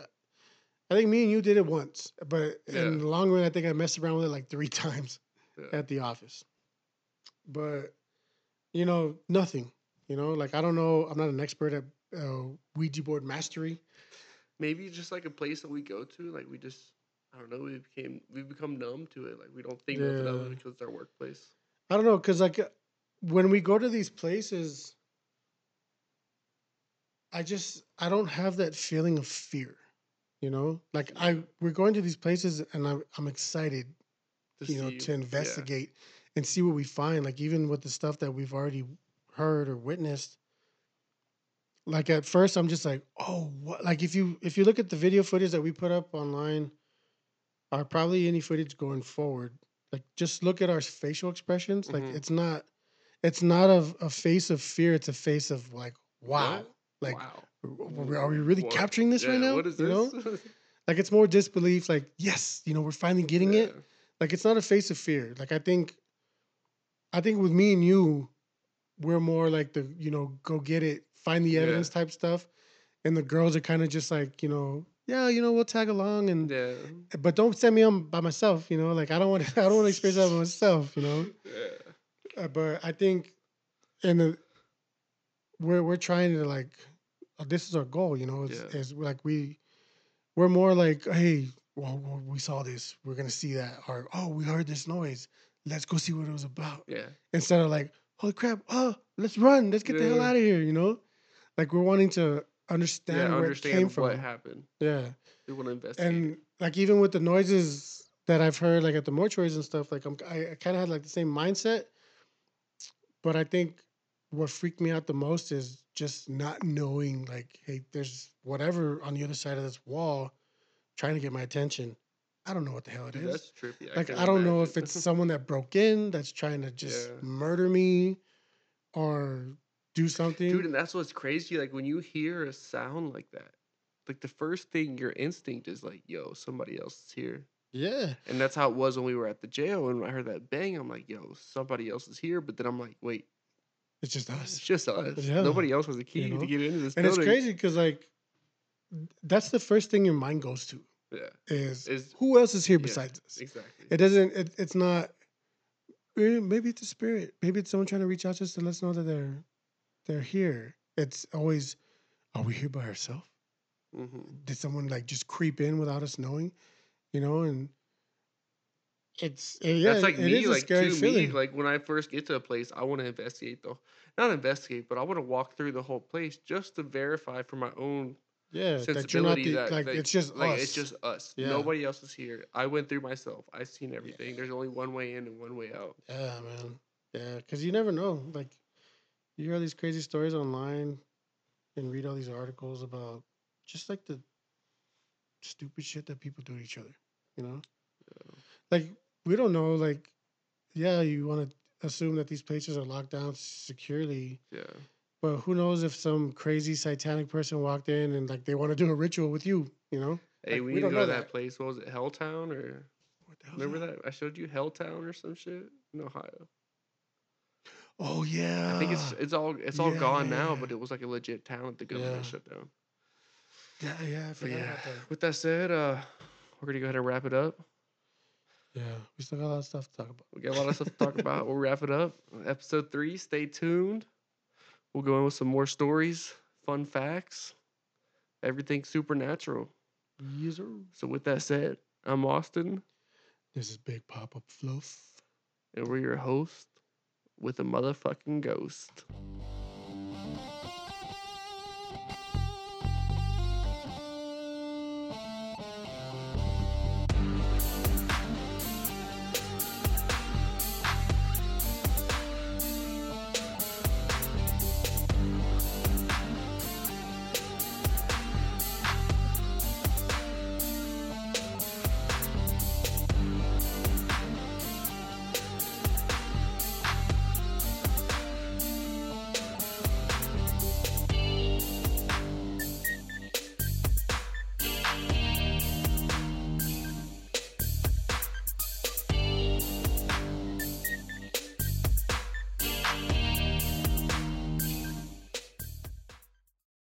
I think me and you did it once, but Yeah. in the long run, I think I messed around with it like three [laughs] times Yeah. at the office. But you know, nothing. You know, like I don't know. I'm not an expert at uh, Ouija board mastery. Maybe just like a place that we go to, like we just I don't know, we became we become numb to it. Like we don't think nothing of it because it's our workplace. I don't know, cause like uh, when we go to these places, I just I don't have that feeling of fear. You know, like I we're going to these places and I'm I'm excited To you know, see- to yeah. investigate and see what we find. Like even with the stuff that we've already heard or witnessed. Like at first, I'm just like, oh, what? Like if you if you look at the video footage that we put up online, or probably any footage going forward, like just look at our facial expressions. Like Mhm. it's not, it's not a, a face of fear. It's a face of like, wow, What? like wow. Are we- really What? capturing this right now? What is You this? know? [laughs] Like it's more disbelief. Like yes, you know, we're finally getting it like it's not a face of fear like i think i think with me and you we're more like the you know go get it find the Yeah. evidence type stuff and the girls are kind of just like you know yeah you know we'll tag along and Yeah. but don't send me on by myself you know like i don't want to [laughs] i don't want to experience that by myself you know Yeah. uh, but i think in the we're we're trying to like Uh, this is our goal you know is, Yeah. is like we we're more like hey well, we saw this we're gonna see that or oh we heard this noise let's go see what it was about Yeah. instead of like holy crap oh let's run let's get the hell out of here you know like we're wanting to understand Yeah. where Understand it came what from happened. yeah We want to investigate. and like even with the noises that I've heard, like at the mortuaries and stuff, like I'm, I, I kind of had like the same mindset. But I think what freaked me out the most is just not knowing, like, hey, there's whatever on the other side of this wall trying to get my attention. I don't know what the hell it Dude, is. that's trippy. like, can I don't know if it's [laughs] someone that broke in that's trying to just Yeah. murder me or do something. Dude, and that's what's crazy. Like when you hear a sound like that, like the first thing your instinct is like, "Yo, somebody else is here." yeah. And that's how it was when we were at the jail. And I heard that bang, I'm like, "Yo, somebody else is here." But then I'm like, "Wait, It's just us. it's just us. Yeah. Nobody else has a key know? to get into this And building." it's crazy because, like, that's the first thing your mind goes to. Yeah, is, Is- who else is here yeah, besides us? exactly. It doesn't. It, it's not. eh, Maybe it's a spirit. Maybe it's someone trying to reach out to us to let us know that they're they're here. It's always, are we here by ourselves? hmm Did someone like just creep in without us knowing? You know, and it's yeah, That's like me, like to feeling. me, like when I first get to a place, I want to investigate though. Not investigate, but I want to walk through the whole place just to verify for my own yeah, that you're not sensibility the that, like. that- it's just like us. it's just us. Yeah. Nobody else is here. I went through myself. I've seen everything. There's only one way in and one way out. Yeah, man. Yeah, because you never know. Like, you hear all these crazy stories online and read all these articles about just like the stupid shit that people do to each other. You know, like we don't know. Like, yeah, you want to assume that these places are locked down securely, Yeah. but who knows if some crazy satanic person walked in and like they want to do a ritual with you. You know, Hey, Like, we we need to don't go to know that, that. place. What was it? Helltown or what the hell's remember that? I showed you Helltown or some shit in Ohio. Oh yeah, I think it's it's all it's all gone now, but it was like a legit town that the government Yeah. shut down. yeah, yeah. I forgot yeah. that. With that said, uh, we're gonna go ahead and wrap it up. Yeah, we still got a lot of stuff to talk about. We got a lot of stuff to talk about. We'll wrap it up. Episode three. Stay tuned. We'll go in with some more stories, fun facts, everything supernatural. Yes, sir. So with that said, I'm Austin, This is Big Pop Up Fluff. and we're your host with a motherfucking ghost.